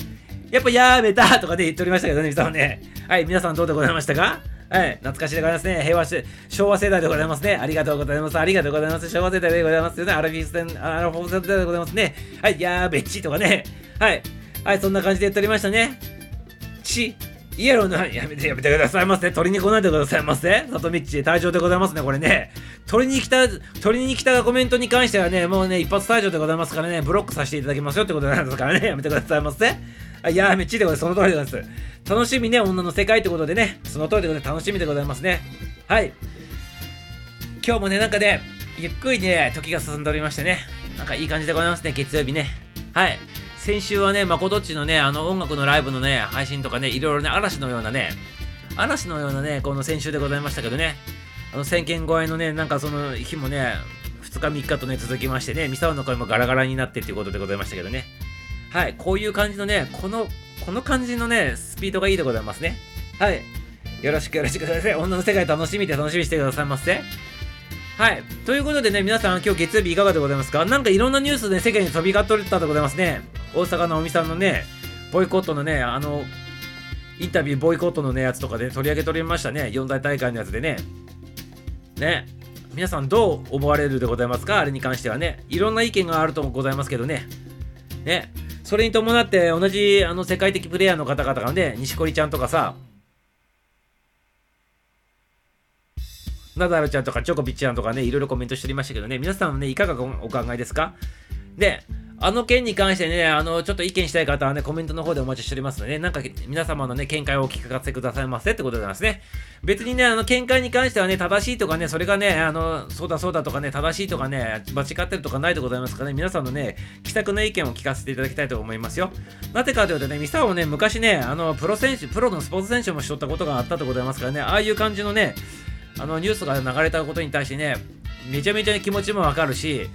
Speaker 1: やっぱやめたとかで言っておりましたけどね、ミサオね。はい、皆さんどうでございましたか？はい、懐かしいでございますね。平和し、昭和世代でございますね。ありがとうございます。ありがとうございます。昭和世代でございますよね。アラビステン、アラフォー世代でございますね。はい、やーべっちとかね。はい、はい、そんな感じで言っておりましたね。ち、イエローの、やめてやめてくださいませ。取りに来ないでくださいませ。里道退場でございますね、これね。取りに来た、取りに来たコメントに関してはね、もうね、一発退場でございますからね、ブロックさせていただきますよってことなんですからね、やめてくださいませ。あいやめっちでございます。その通りでございます。楽しみね、女の世界ってことでね、その通りでございます。楽しみでございますね。はい。今日もね、なんかね、ゆっくりね、時が進んでおりましてね、なんかいい感じでございますね、月曜日ね。はい。先週はね、まことっちのね、あの音楽のライブのね、配信とかね、いろいろね、嵐のようなね、嵐のようなね、この先週でございましたけどね、あの1000件超えのね、なんかその日もね、2日3日とね、続きましてね、ミサオの声もガラガラになってっていうことでございましたけどね。はい、こういう感じのね、この、この感じのね、スピードがいいでございますね。はい。よろしくよろしくください。女の世界楽しみで楽しみにしてくださいませ。はい。ということでね、皆さん今日月曜日いかがでございますか？なんかいろんなニュースで、ね、世間に飛び交ってたでございますね。大阪のおみさんのね、ボイコットのね、あの、インタビューボイコットのね、やつとかで取り上げ取りましたね。四大大会のやつでね。ね。皆さんどう思われるでございますか？あれに関してはね。いろんな意見があるともございますけどね。ね。それに伴って同じあの世界的プレイヤーの方々がね、錦織ちゃんとかさ、ナダルちゃんとかチョコビッチちゃんとかね、いろいろコメントしておりましたけどね、皆さんね、いかがお考えですか？で、あの件に関してね、あの、ちょっと意見したい方はね、コメントの方でお待ちしておりますので、ね、なんか皆様のね、見解をお聞かせくださいませってことでございますね。別にね、あの、見解に関してはね、正しいとかね、それがね、あの、そうだそうだとかね、正しいとかね、間違ってるとかないでございますからね、皆さんのね、気さくな意見を聞かせていただきたいと思いますよ。なぜかというとね、ミサをね、昔ね、あの、プロ選手、プロのスポーツ選手もしとったことがあったとございますからね、ああいう感じのね、あのニュースが流れたことに対してねめちゃめちゃ気持ちもわかるし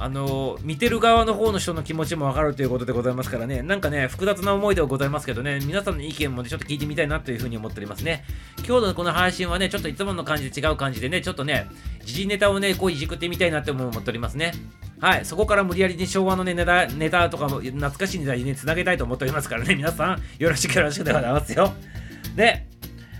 Speaker 1: あの見てる側の方の人の気持ちもわかるということでございますからね、なんかね、複雑な思いではございますけどね、皆さんの意見もね、ちょっと聞いてみたいなというふうに思っておりますね。今日のこの配信はね、ちょっといつもの感じで違う感じでね、ちょっとね、時事ネタをね、こういじくってみたいなって思っておりますね。はい、そこから無理やりに昭和のね、ネタネタとかも懐かしいネタにね、つなげたいと思っておりますからね、皆さん、よろしくよろしくでございますよ。ね、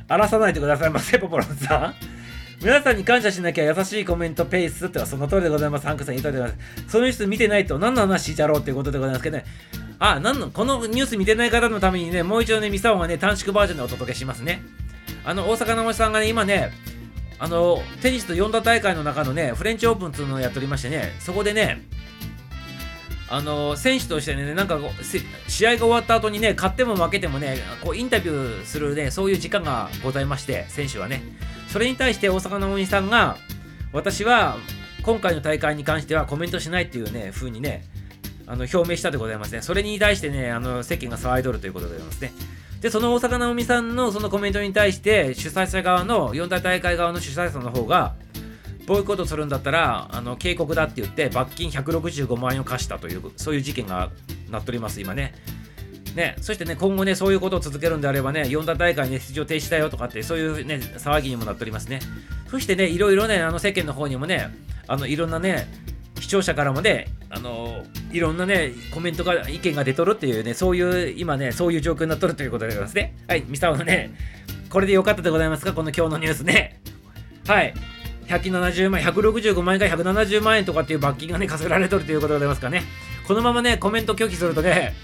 Speaker 1: 荒らさないでくださいませ、ポポロンさん。皆さんに感謝しなきゃ優しいコメントペースってはその通りでございます。ハンクさん言いたいでございます。そのニュース見てないと何の話じゃろうっていうことでございますけどね。あ、なんの、このニュース見てない方のためにね、もう一度ね、ミサオがね、短縮バージョンでお届けしますね。あの、大阪のおじさんがね、今ね、あの、テニスと四大大会の中のね、フレンチオープンっていうのをやっておりましてね、そこでね、あの選手としてね、なんか試合が終わった後にね、勝っても負けてもね、こうインタビューするね、そういう時間がございまして、選手はね。それに対して大阪のお兄さんが、私は今回の大会に関してはコメントしないっていうね、風にね、あの表明したでございますね。それに対してね、あの世間が騒いどるということでございますね。で、その大阪なおみさんのそのコメントに対して、主催者側の、四大大会側の主催者の方が、ボイコットするんだったら、あの警告だって言って、罰金165万円を課したという、そういう事件がなっております、今ね。ね、そしてね、今後ね、そういうことを続けるんであればね、四大大会ね、出場停止だよとかって、そういうね、騒ぎにもなっておりますね。そしてね、いろいろね、あの世間の方にもね、あのいろんなね、視聴者からもね、あのいろんなね、コメントが、意見が出とるっていうね、そういう、今ね、そういう状況になっとるということでございますね。はい、ミサオのね、これでよかったでございますか？この今日のニュースね。はい。170万円、165万円から170万円とかっていう罰金がね、課せられとるということでございますかね。このままね、コメント拒否するとね、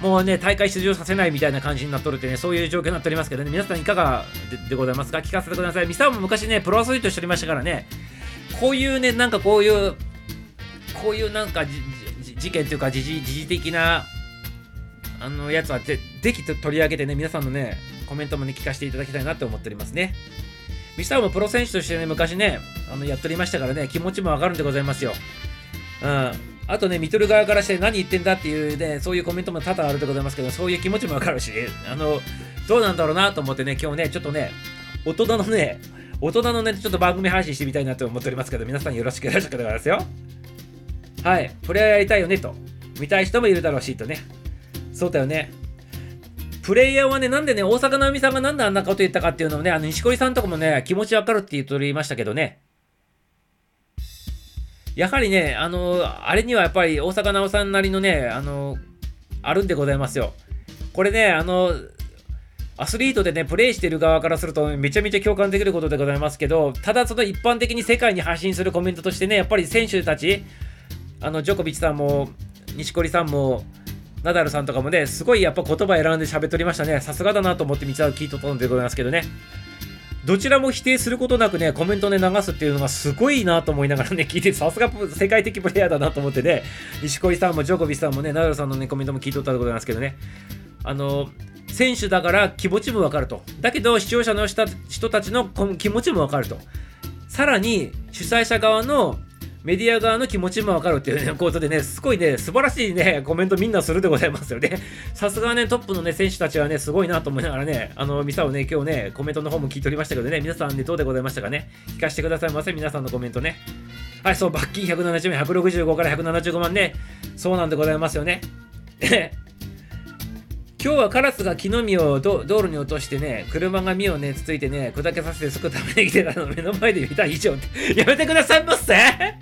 Speaker 1: もうね、大会出場させないみたいな感じになっとるってね、そういう状況になっておりますけどね、皆さんいかがでございますか？聞かせてください。ミサも昔ね、プロアスリートしておりましたからね、こういうね、なんかこういう、こういうなんか事件というか、時事的な、あの、やつはぜ、ぜひ取り上げてね、皆さんのね、コメントもね、聞かせていただきたいなって思っておりますね。ミサもプロ選手としてね、昔ね、あのやっておりましたからね、気持ちもわかるんでございますよ。うん。あとね、見とる側からして何言ってんだっていうね、そういうコメントも多々あるでございますけど、そういう気持ちもわかるし、あの、どうなんだろうなと思ってね、今日ね、ちょっとね、大人のね、大人のね、ちょっと番組配信してみたいなと思っておりますけど、皆さんよろしくよろしくでございますよ。はい、プレイヤーやりたいよねと。見たい人もいるだろうしとね。そうだよね。プレイヤーはね、なんでね、大坂なおみさんがなんであんなこと言ったかっていうのをね、あの、錦織さんとかもね、気持ちわかるって言っておりましたけどね。やはりね、あの、あれにはやっぱり大坂なおさんなりのね、あの、あるんでございますよ。これね、あの、アスリートでね、プレイしてる側からするとめちゃめちゃ共感できることでございますけど、ただその一般的に世界に発信するコメントとしてね、やっぱり選手たち、あの、ジョコビッチさんも、錦織さんも、ナダルさんとかもね、すごいやっぱ言葉選んで喋っておりましたね。さすがだなと思って道は聞いとったんでございますけどね。どちらも否定することなくね、コメントね、流すっていうのがすごいなと思いながらね、聞いて、さすが世界的プレイヤーだなと思ってね、錦織さんもジョコビさんもね、ナダルさんのね、コメントも聞いとったでございますけどね、あの、選手だから気持ちもわかると。だけど、視聴者の人たちの気持ちもわかると。さらに、主催者側のメディア側の気持ちもわかるっていう、ね、ことでね、すごいね、素晴らしいね、コメントみんなするでございますよね。さすがね、トップのね、選手たちはね、すごいなと思いながらね、あの、ミサをね、今日ね、コメントの方も聞いておりましたけどね、皆さんね、どうでございましたかね？聞かせてくださいませ、皆さんのコメントね。はい、そう、罰金170万、165から175万ね、そうなんでございますよね。今日はカラスが木の実を道路に落としてね、車が実をね、つついてね、砕けさせてすぐ食べに来てたの目の前で見た以上って、やめてくださいませね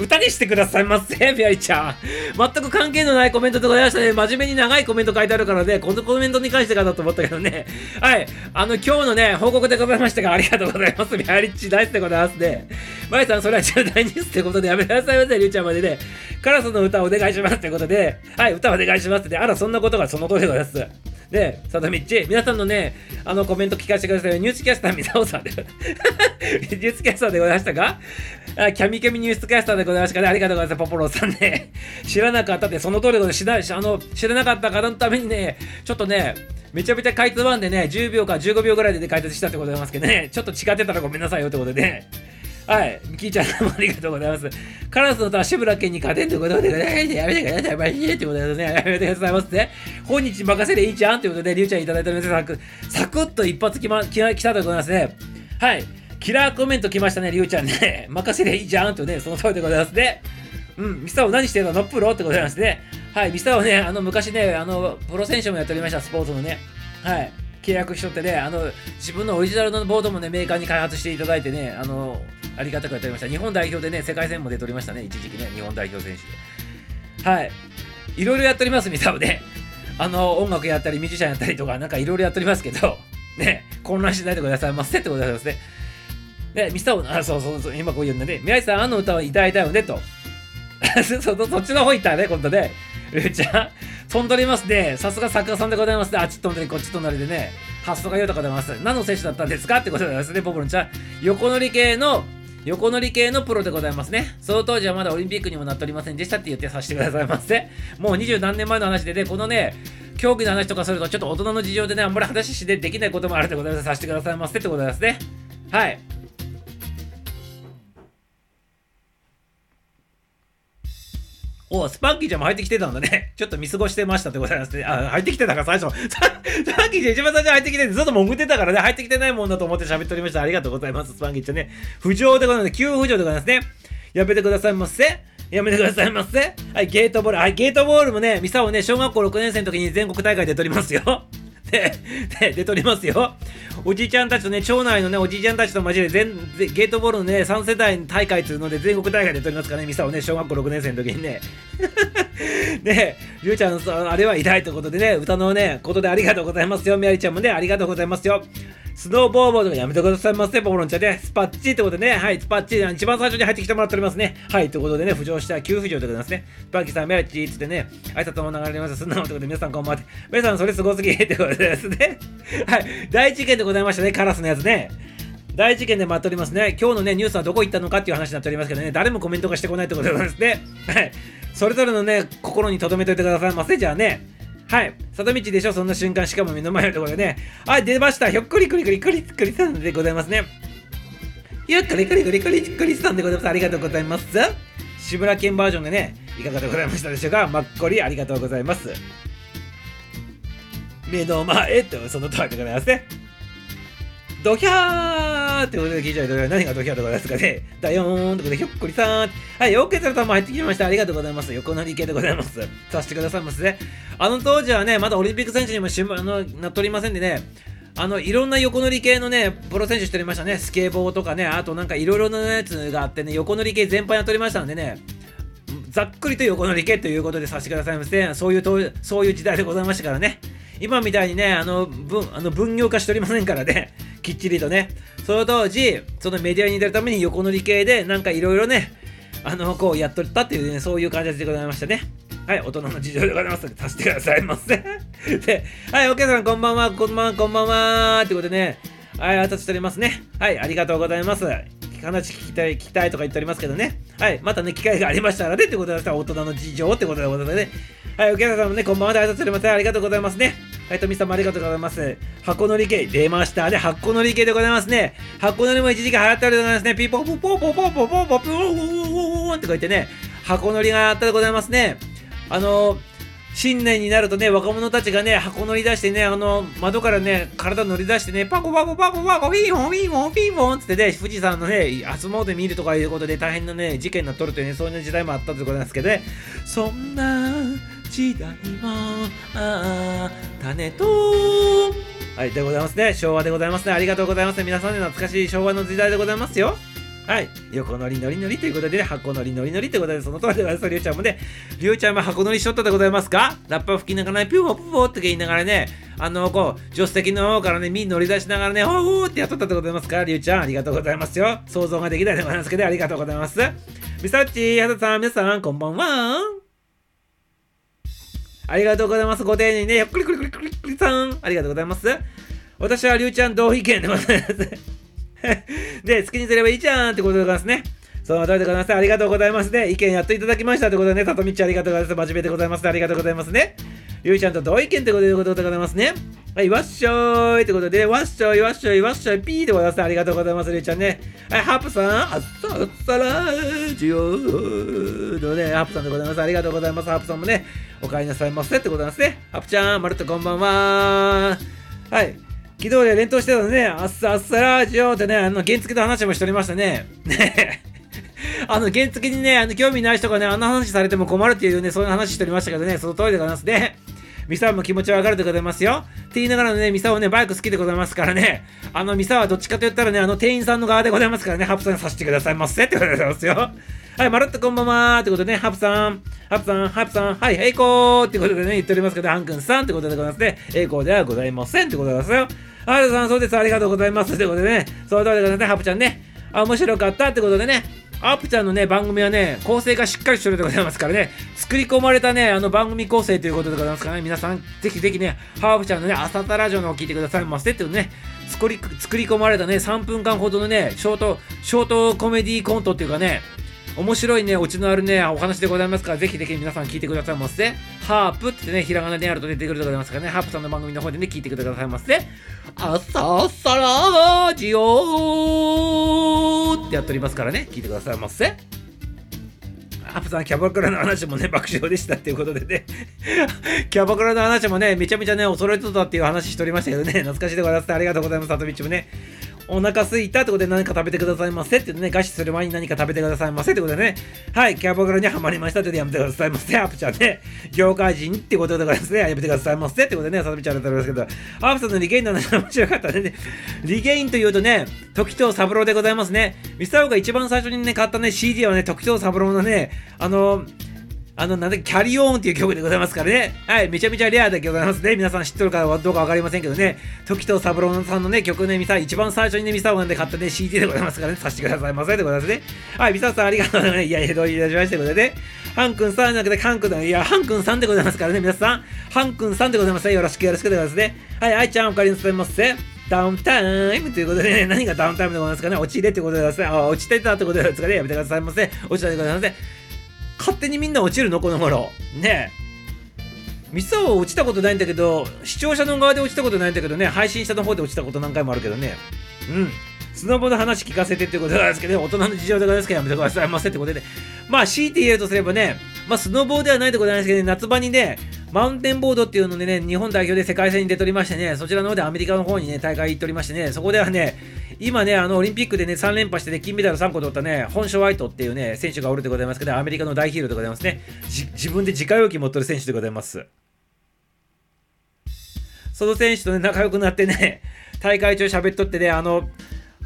Speaker 1: 歌にしてくださいませみやりちゃん。全く関係のないコメントでございましたね。真面目に長いコメント書いてあるからね、このコメントに関してかだと思ったけどね。はい。あの、今日のね、報告でございましたが、ありがとうございます。みやりち大好きでございますね。まいさん、それは重大ニュースってことでやめてくださいませ、りゅうちゃんまでね。カラスの歌お願いしますってことで、はい、歌お願いしますって、あら、そんなことがその通りでございます。で、さとみっち、皆さんのね、あのコメント聞かせてください。ニュースキャスターみさおさんで、ニュースキャスターでございましたか？あキャミキャミニュースキャスターでございましたかね？ありがとうございます、ポポロさんね。知らなかったって、その通りで知らあの知らなかった方のためにね、ちょっとね、めちゃめちゃかいつまんでね、10秒か15秒ぐらいで、ね、解説したってことでございますけどね、ちょっと違ってたらごめんなさいよってことでね。はい。キーちゃんどうもありがとうございます。カラスの歌は志村けんに勝てんということで、やめてください。マジでってことでね、やめてくださいませね。本日任せでいいじゃんということで、りゅうちゃんいただいたので、サクサクッと一発きま、き来たでございますね。はい。キラーコメント来ましたね、りゅうちゃんね。任せでいいじゃんとね、その通りでございますね。うん、ミスターを何してるの？ノップロってございますね。はい、ミスターをね、あの、昔ね、あの、プロ選手もやっておりました、スポーツのね。はい。契約しとってね、あの、自分のオリジナルのボードもね、メーカーに開発していただいてね、あの、ありがたくやっておりました。日本代表でね、世界戦も出ておりましたね、一時期ね、日本代表選手で。はい。いろいろやっております、ミサオね。あの、音楽やったり、ミュージシャンやったりとか、なんかいろいろやっておりますけど、ね、混乱しないでくださいませってことでございますね。ね、ミサオ、あ、そうそうそう、今こう言うんだね。宮治さん、あの歌は痛いだよね、と。そそっちの方行ったね、今度ね。ルーちゃん。飛んでおりますね。さすが作家さんでございますね。あっち飛んだりこっち飛んだりでね。発想が豊かでございます。何の選手だったんですかってことでございますね、ポポロンちゃん。横乗り系の横乗り系のプロでございますね。その当時はまだオリンピックにもなっておりませんでしたって言ってさせてくださいませ。もう二十何年前の話でね、このね、競技の話とかするとちょっと大人の事情でね、あんまり話してできないこともあるでございます。させてくださいませってことですね。はい。おスパンキーちゃんも入ってきてたんだね。ちょっと見過ごしてましたでございますね。あ、入ってきてたか最初。スパンキーちゃん一番最初入ってきててずっと潜ってたからね、入ってきてないもんだと思って喋っておりました。ありがとうございます、スパンキーちゃんね。浮上でございます。急浮上でございますね。やめてくださいませ。やめてくださいませ。はい、ゲートボール。はい、ゲートボールもね、ミサをね、小学校6年生の時に全国大会で取りますよ。で、で、で、取りますよ。おじいちゃんたちとね、町内のね、おじいちゃんたちと交えて全、ゲートボールのね、3世代大会っていうので、全国大会で取りますからね、ミサをね、小学校6年生の時にね。ねりゅうちゃん、あれは偉いということでね、歌のね、ことでありがとうございますよ。みやりちゃんもね、ありがとうございますよ。スノーボーボードがやめてくださいませ、ポコロンちゃんね。スパッチってことでね、はい、スパッチ、一番最初に入ってきてもらっておりますね。はい、ということでね、浮上した急浮上でございますね。スパッキーさん、メラチーつってね、挨拶も流れます。すんなのということで、皆さんこんばんは。皆さん、それすごすぎってことですね。はい、大事件でございましたね、カラスのやつね。大事件で待っておりますね。今日のね、ニュースはどこ行ったのかっていう話になっておりますけどね、誰もコメントがしてこないってことでございますね。はい。それぞれのね、心に留めといてくださいませ。じゃあね。はい。里道でしょ？そんな瞬間、しかも目の前のところでね。はい、出ました。ひょっこりくりくりくりくりさんでございますね。ゆっくりくりくりくりくりさんでございます。ありがとうございます。志村けんバージョンでね、いかがでございましたでしょうか。まっこりありがとうございます。目の前とその通りでございますね。ドキャーってことで聞いちゃうと、何がドキャーとかですかね。ダヨーンってことで、ひょっこりさーん。はい、ヨーケツラさんも入ってきました。ありがとうございます。横乗り系でございます。させてくださいますね。あの当時はね、まだオリンピック選手にもしあのなっておりませんでね、あの、いろんな横乗り系のね、プロ選手しておりましたね。スケボーとかね、あとなんかいろいろなやつがあってね、横乗り系全般やっておりましたんでね、ざっくりと横乗り系ということでさせてくださいませ。そういう、そういう時代でございましたからね。今みたいにね、あの、分、あの分業化しておりませんからね。きっちりとね、その当時、そのメディアに出るために横乗り系で、なんかいろいろね、あの、こうやっとったっていうね、そういう感じでございましたね。はい、大人の事情でございますので、させてくださいませ。で、はい、お客さん、こんばんは、こんばんは、こんばんは、ってことでね、はい、挨拶しておりますね。はい、ありがとうございます。話聞きたい、聞きたいとか言っておりますけどね。はい、またね、機会がありましたらね、ってことでした、大人の事情ってことでございますね。はい、お客さんもね、こんばんはで挨拶しております。ありがとうございますね。はい、富さんもありがとうございます。箱乗り系出ましたね。箱乗り系でございますね。箱乗りも一時期流行っておりますね。ピポポポポポポポポポポってこう言ってね、箱乗りがあったでございますね。あの新年になるとね、若者たちがね、箱乗り出してね、あの、窓からね、体乗り出してね、パコパコパコパコ、フィーモンフィーモンフィーモンってね、富士山のね、集まうで見るとかいうことで大変なね、事件になっとるというね、そういう時代もあったということなんですけどね、そんな時代もあ金と。はいでございますね。昭和でございますね。ありがとうございますね。皆さんね懐かしい昭和の時代でございますよ。はい。横乗り乗り乗りということで、ね、箱乗り乗り乗りということで、その通りでございます。りゅうちゃんもね、りゅうちゃんも箱乗りしとったでございますか？ラッパ吹きながらね、ピューポーポーって言いながらね、あの、こう、助手席の方からね、みん乗り出しながらね、ほーほーってやっとったでございますかりゅうちゃん、ありがとうございますよ。想像ができないでございますけど、ありがとうございます。みさっち、はたさん、皆さん、こんばんは。ありがとうございます。ご丁寧にね、よっくりくりくりくりくりさん、ありがとうございます。私はりゅうちゃん同意見でございます。で、好きにすればいいじゃんってことでございますね。その通りでございます。ありがとうございますね。意見やっといただきましたということでね、さとみちゃんありがとうございます。真面目でございます。ありがとうございますね。ゆいちゃんと同意見ってことでございますね。はい、わっしょーいってことで、わっしょい、わっしょい、わっしょい、ピーでございます。ありがとうございます、ゆいちゃんね。はい、ハープさん、あっさあっさらーじよーのね、ハープさんでございます。ありがとうございます。ハープさんもね、お帰りなさいませってことなんですね。ハープちゃん、まるっとこんばんははい。昨日で連投してたのね、あっさあっさラジオってね、あの、原付の話もしておりましたね。ね あの、原付にね、あの、興味ない人がね、あんな話されても困るっていうね、そういう話しておりましたけどね、その通りでございますね。ミサも気持ちは上がるでございますよ。って言いながらね、ミサはね、バイク好きでございますからね、あの、ミサはどっちかと言ったらね、あの、店員さんの側でございますからね、ハプさんさせてくださいませってことでございますよ。はい、まるっとこんばんはってことでね、ハプさん、ハプさん、ハプさん、はい、栄光ってことでね、言っておりますけど、ハン君さんってことでございますね、栄光ではございませんってことでございますよ。はい、さん、そうです、ありがとうございます。ということでね、そうでございますね、ハプちゃんね、あ、面白かったってことでね、アップちゃんのね、番組はね、構成がしっかりしてるでございますからね、作り込まれたね、あの番組構成ということでございますからね、皆さん、ぜひぜひね、ハーブちゃんのね、朝タラジオのを聞いてくださいませっていうね、作り、作り込まれたね、3分間ほどのね、ショート、ショートコメディコントっていうかね、面白いね、オチのあるね、お話でございますから、ぜひぜひ皆さん聞いてくださいませ。ハープってね、ひらがなでやると出てくるでございますからね、ハープさんの番組の方でね、聞いてくださいませ。朝サラジオってやっておりますからね、聞いてくださいませ。ハープさん、キャバクラの話もね、爆笑でしたっていうことでね キャバクラの話もね、めちゃめちゃね、恐れてたっていう話しておりましたけどね、懐かしいでございます。ありがとうございます、さとみちもね。お腹すいたってことで何か食べてくださいませ。ってね、餓死する前に何か食べてくださいませ。ってことでね、はい、キャバクラにはまりました。ってことでやめてくださいませ、アプちゃんね、業界人ってことでございますね、やめてくださいませ。ってことでね、さとみちゃんだったんですけど、アプさんのリゲインの話面白かったね。リゲインというとね、時藤三郎でございますね。ミサオが一番最初にね、買ったね、CD はね、時藤三郎のね、あのあの、なんで、キャリオンっていう曲でございますからね。はい、めちゃめちゃレアでございますね。皆さん知ってるかどうかわかりませんけどね。時藤三郎さんのね、曲ね、ミサ、一番最初にね、ミサオンで買ったね、CD でございますからね、させてくださいませでございますね。はい、ミサさんありがとうございます。いやいや、どういたしましてことでね。ハン君さんじゃなくて、ハン君だ。いや、ハン君さんでございますからね、皆さん。ハン君さんでございますね。よろしくよろしくでございますね。はい、愛ちゃんお借りなさいませ。ダウンタイムということでね、何がダウンタイムでございますかね、落ちれってことでございますね。あ、落ちてたってことでございますかね、やめてくださいませ。落ちたでございませ。勝手にみんな落ちるの？この頃。ねえ。ミサオ落ちたことないんだけど視聴者の側で落ちたことないんだけどね。配信者の方で落ちたこと何回もあるけどね。うん。スノボの話聞かせてってことなんですけど、ね、大人の事情でございます。からやめてくださいませってことで、ね、まあ強いて言えるとすればね。まあスノボではないでございますけど、ね、夏場にねマウンテンボードっていうのでね、日本代表で世界戦に出ておりましてね、そちらの方でアメリカの方にね、大会行っておりましてね、そこではね、今ね、あの、オリンピックでね、3連覇してね、金メダル3個取ったね、本ショワイトっていうね、選手がおるでございますけど、アメリカの大ヒーローでございますね。自分で自家用機持ってる選手でございます。その選手とね、仲良くなってね、大会中喋っとってね、あの、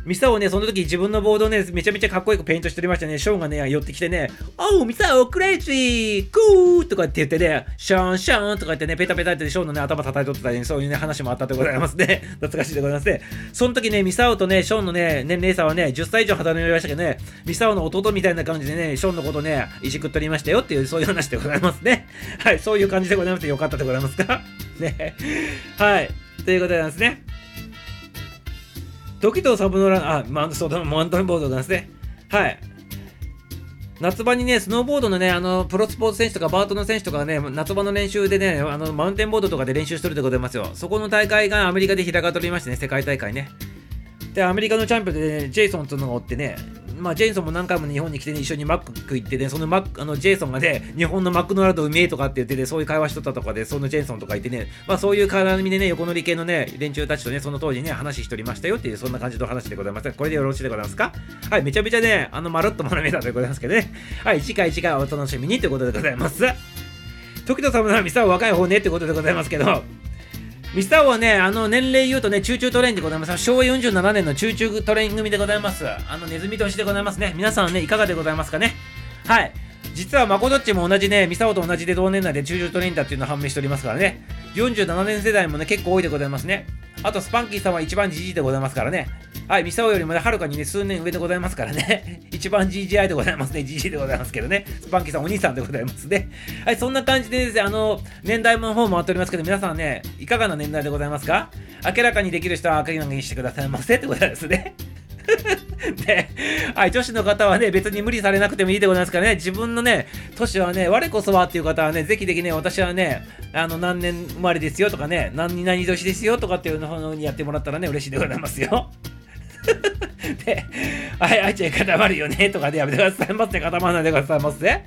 Speaker 1: ミサオね、その時自分のボードをね、めちゃめちゃかっこよくペイントしておりましたね。ショーンがね、寄ってきてね、おう、ミサオ、クレイジー、グーとかって言ってね、シャン、シャンとか言ってね、ペタペタってショーンのね、頭叩いとったり、ね、そういうね、話もあったでございますね。懐かしいでございますね。その時ね、ミサオとね、ショーンのね、年齢差はね、10歳以上離れましたけどね、ミサオの弟みたいな感じでね、ショーンのことね、いじくっとりましたよっていう、そういう話でございますね。はい、そういう感じでございますよかったでございますか？ね。はい。ということなんですね。時とサブノラン、あ、マウント、そうだ、マウンボードなんですね。はい。夏場にね、スノーボードのね、あの、プロスポーツ選手とかバートの選手とかね、夏場の練習でね、あの、マウンテンボードとかで練習してるでございますよ。そこの大会がアメリカで開かれておりましてね、世界大会ね。で、アメリカのチャンピオンで、ね、ジェイソンというのがおってね、まあ、ジェイソンも何回も日本に来て、ね、一緒にマック食いってね、そのマック、あの、ジェイソンがね、日本のマクドナルドうめえとかって言ってね、そういう会話しとったとかで、そのジェイソンとかいてね、まあ、そういう絡みでね、横乗り系のね、連中たちとね、その当時ね、話しておりましたよっていう、そんな感じの話でございます。これでよろしいでございますか？はい、めちゃめちゃね、あの、まるっと学べたでございますけどね。はい、次回次回お楽しみにということでございます。時と様のミサは若い方ねってことでございますけど、ミスターはね、あの年齢言うとね、チューチュートレインでございます。昭和47年のチューチュートレイン組でございます。あのネズミ年でございますね。皆さんね、いかがでございますかね？はい。実はマコドッチも同じね、ミサオと同じで同年代でチューチュートレインだっていうのを判明しておりますからね。47年世代もね、結構多いでございますね。あと、スパンキーさんは一番じじいでございますからね。はい、ミサオよりもね、はるかにね、数年上でございますからね。一番 GGI でございますね。GG でございますけどね。スパンキーさんお兄さんでございますね。はい、そんな感じでですね、あの、年代の方回っておりますけど、皆さんね、いかがな年代でございますか？明らかにできる人は明らかにしてくださいませってことですね。で はい、女子の方はね、別に無理されなくてもいいでございますからね、自分のね、年はね、我こそはっていう方はね、ぜひぜひね、私はね、あの、何年生まれですよとかね、何々年ですよとかっていうのにやってもらったらね、嬉しいでございますよ。で、はい、あいちゃん固まるよねとかでやめてくださいませ、固まらないでくださいませ。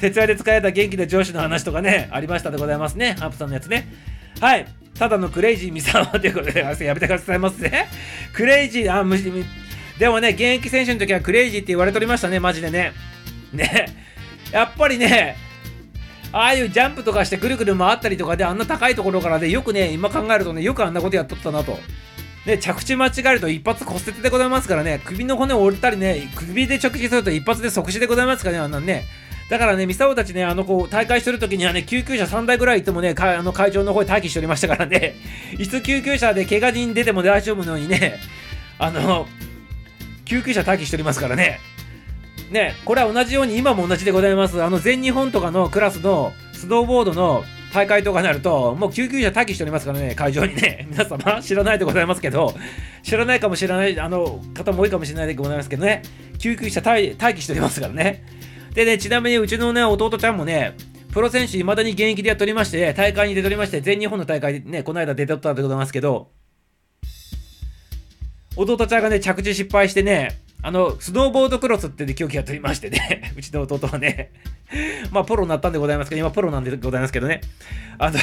Speaker 1: 徹夜で疲れた元気な上司の話とかね、ありましたでございますね。ハープさんのやつね。はい。ただのクレイジーミサワということで、やめてくださいませ。クレイジー、あ、むし、でもね、現役選手の時はクレイジーって言われておりましたね、マジでね。ね。やっぱりね、ああいうジャンプとかしてくるくる回ったりとかであんな高いところからで、よくね、今考えるとね、よくあんなことやっとったなと。ね、着地間違えると一発骨折でございますからね、首の骨を折ったりね、首で直撃すると一発で即死でございますからね、あんなんね。だからね、ミサオたちね、あのこう大会してる時にはね、救急車3台ぐらい行ってもね、あの会場の方で待機しておりましたからね、いつ救急車で怪我人出ても大丈夫のようにね、あの、救急車待機しておりますからね。ね、これは同じように今も同じでございます。あの全日本とかのクラスのスノーボードの大会とかになると、もう救急車待機しておりますからね、会場にね。皆様、知らないでございますけど、知らないかもしれないあの方も多いかもしれないでございますけどね、救急車待機しておりますからね。でね、ちなみにうちのね、弟ちゃんもね、プロ選手、いまだに現役でやっておりまして、大会に出ておりまして、全日本の大会でね、この間出ておったでございますけど、弟ちゃんがね、着地失敗してね、あの、スノーボードクロスってで競技やっておりましてね、うちの弟はね、まあ、プロになったんでございますけど、今プロなんでございますけどね。あの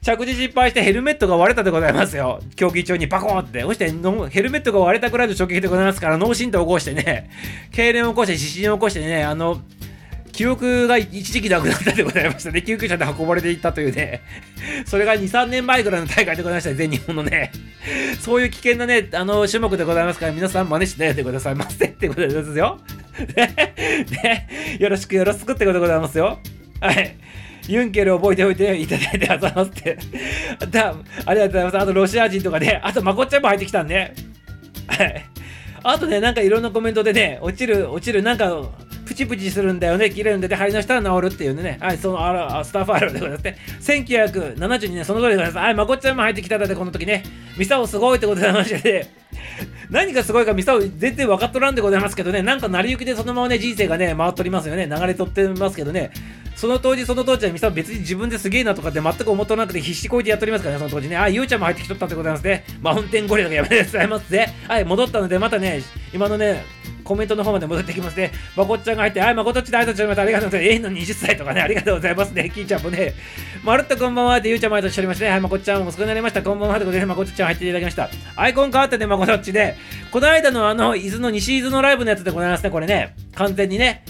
Speaker 1: 着地失敗してヘルメットが割れたでございますよ。競技中にパコーンって。そしてヘルメットが割れたくらいの衝撃でございますから、脳震盪を起こしてね、痙攣を起こして、失神を起こしてね、あの、記憶が一時期なくなったでございましたね。救急車で運ばれていったというね。それが2、3年前ぐらいの大会でございましたね。全日本のね。そういう危険なね、あの、種目でございますから、皆さん真似しないでくださいませってことですよ。ね。ね。よろしくよろしくってことでございますよ。はい。ユンケル覚えておいていただいてあざますって。ありがとうございます。あとロシア人とかね、あとまこっちゃんも入ってきたんね。はい。あとね、なんかいろんなコメントでね、落ちる、落ちる、なんか、プチプチするんだよね、切れるんで、貼り直したら治るっていうね、はい、そのあらスタッファイルでございますね。1972年、その通りでございます。はい、まこっちゃんも入ってきたので、この時ね、ミサオすごいってことでございまして、何がすごいかミサオ全然分かっとらんでございますけどね、なんか成り行きでそのままね、人生がね、回っとりますよね、流れとってますけどね、その当時その当時はミサオ別に自分ですげえなとかって全く思っとらなくて必死こいてやっとりますからね、その当時ね。あ、ゆうちゃんも入ってきとったんでございますね。マウンテンゴリラがやめてくださいますね。はい、戻ったので、またね、今のね、コメントの方まで戻ってきますね。まこっちゃんが入って、あい、まこっちで挨拶しました。ありがとうございます。永遠の20歳とかね、ありがとうございますね。きーちゃんもね、まるっとこんばんはってゆうちゃんも挨拶しておりましてね、はい、まこっちゃんも少になりました。こんばんはってことで、まこっちゃん入っていただきました。アイコン変わったね、まこっちで、この間のあの、伊豆の西伊豆のライブのやつでございますね、これね。完全にね。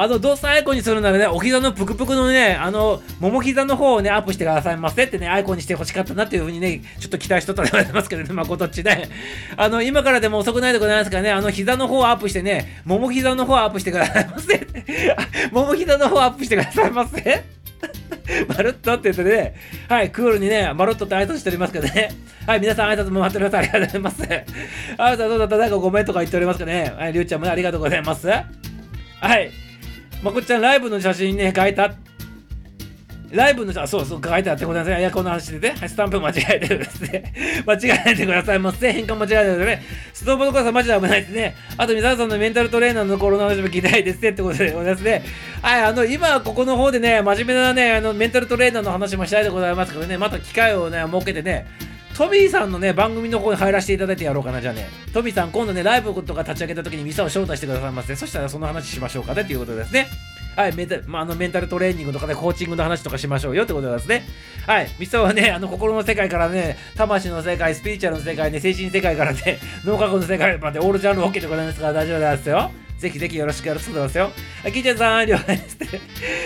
Speaker 1: あの、動作アイコンにするならね、お膝のぷくぷくのね、あの、もも膝の方をね、アップしてくださいませってね、アイコンにしてほしかったなっていうふうにね、ちょっと期待しとったでございますけどね、まことっちね。あの、今からでも遅くないでございますからね、あの、膝の方をアップしてね、もも 膝の方をアップしてくださいませ。もも膝の方をアップしてくださいませ。まるっとって言ってね、はい、クールにね、まるっとって挨拶しておりますけどね。はい、皆さん挨拶も待っております。ありがとうございます。あなたどうだった？なんかごめんとか言っておりますかね。はい、りゅうちゃんも、ね、ありがとうございます。はい。まこっちゃんライブの写真ね、書いた。ライブの、あ、そうそう、書いてあってごめんなさい。いや、この話でね、スタンプ間違えてるですね。間違えないでくださいませ。変換間違えてるね。ストーブのさんマジで危ないですね。あと、皆さんのメンタルトレーナーの頃の話も聞きたいですね。ってことでございますね。はい、あの、今、ここの方でね、真面目なね、あの、メンタルトレーナーの話もしたいでございますけどね、また機会をね、設けてね、トビーさんのね、番組の方に入らせていただいてやろうかな、じゃあね。トビーさん、今度ね、ライブとか立ち上げた時にミサを招待してくださいませ。そしたらその話しましょうかね、ということですね。はい、メンタまあ、あのメンタルトレーニングとかで、ね、コーチングの話とかしましょうよってことですね。はい、ミサはね、あの心の世界からね、魂の世界、スピリチュアルの世界ね、精神世界からね、脳科学の世界までオールジャンル OK でございますから大丈夫ですよ。ぜひぜひよろしくよろしくお願いしますよ。あ、キーちゃんさん、了解です。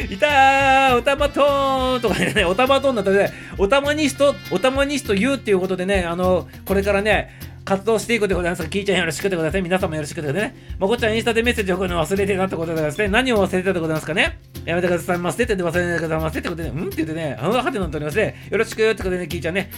Speaker 1: いたーおたまとーんとか ね、おたまとーんだったらね、おたまニスト、おたまニスト言うっていうことでね、あの、これからね、活動していくでございます。キーちゃんよろしくでございます。皆さんもよろしくでございますね。まこちゃんインスタでメッセージ送るの忘れてたってことでございますね。何を忘れてたでございますかねやめてくださいませって言って忘れないでくださいませってことで、うんって言ってね、あのはてなっておりますね。よろしくってことでね、キーちゃんね。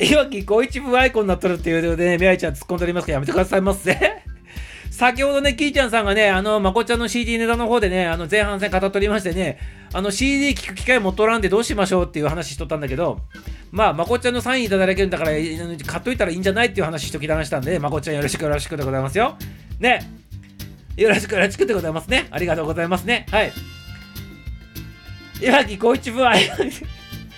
Speaker 1: いわき小一部アイコンになっとるっていうのでね、みあいちゃん突っ込んでおりますからやめてくださいませ。先ほどね、キーちゃんさんがね、あの、まこちゃんの CD ネタの方でね、あの、前半戦語っておりましてね、あの、CD 聞く機会持っとらんでどうしましょうっていう話しとったんだけど、まあ、まこちゃんのサインいただけるんだから、買っといたらいいんじゃないっていう話しときだましたんで、まこちゃんよろしくよろしくでございますよ。ね。よろしくよろしくでございますね。ありがとうございますね。はい。岩木小一部アイコ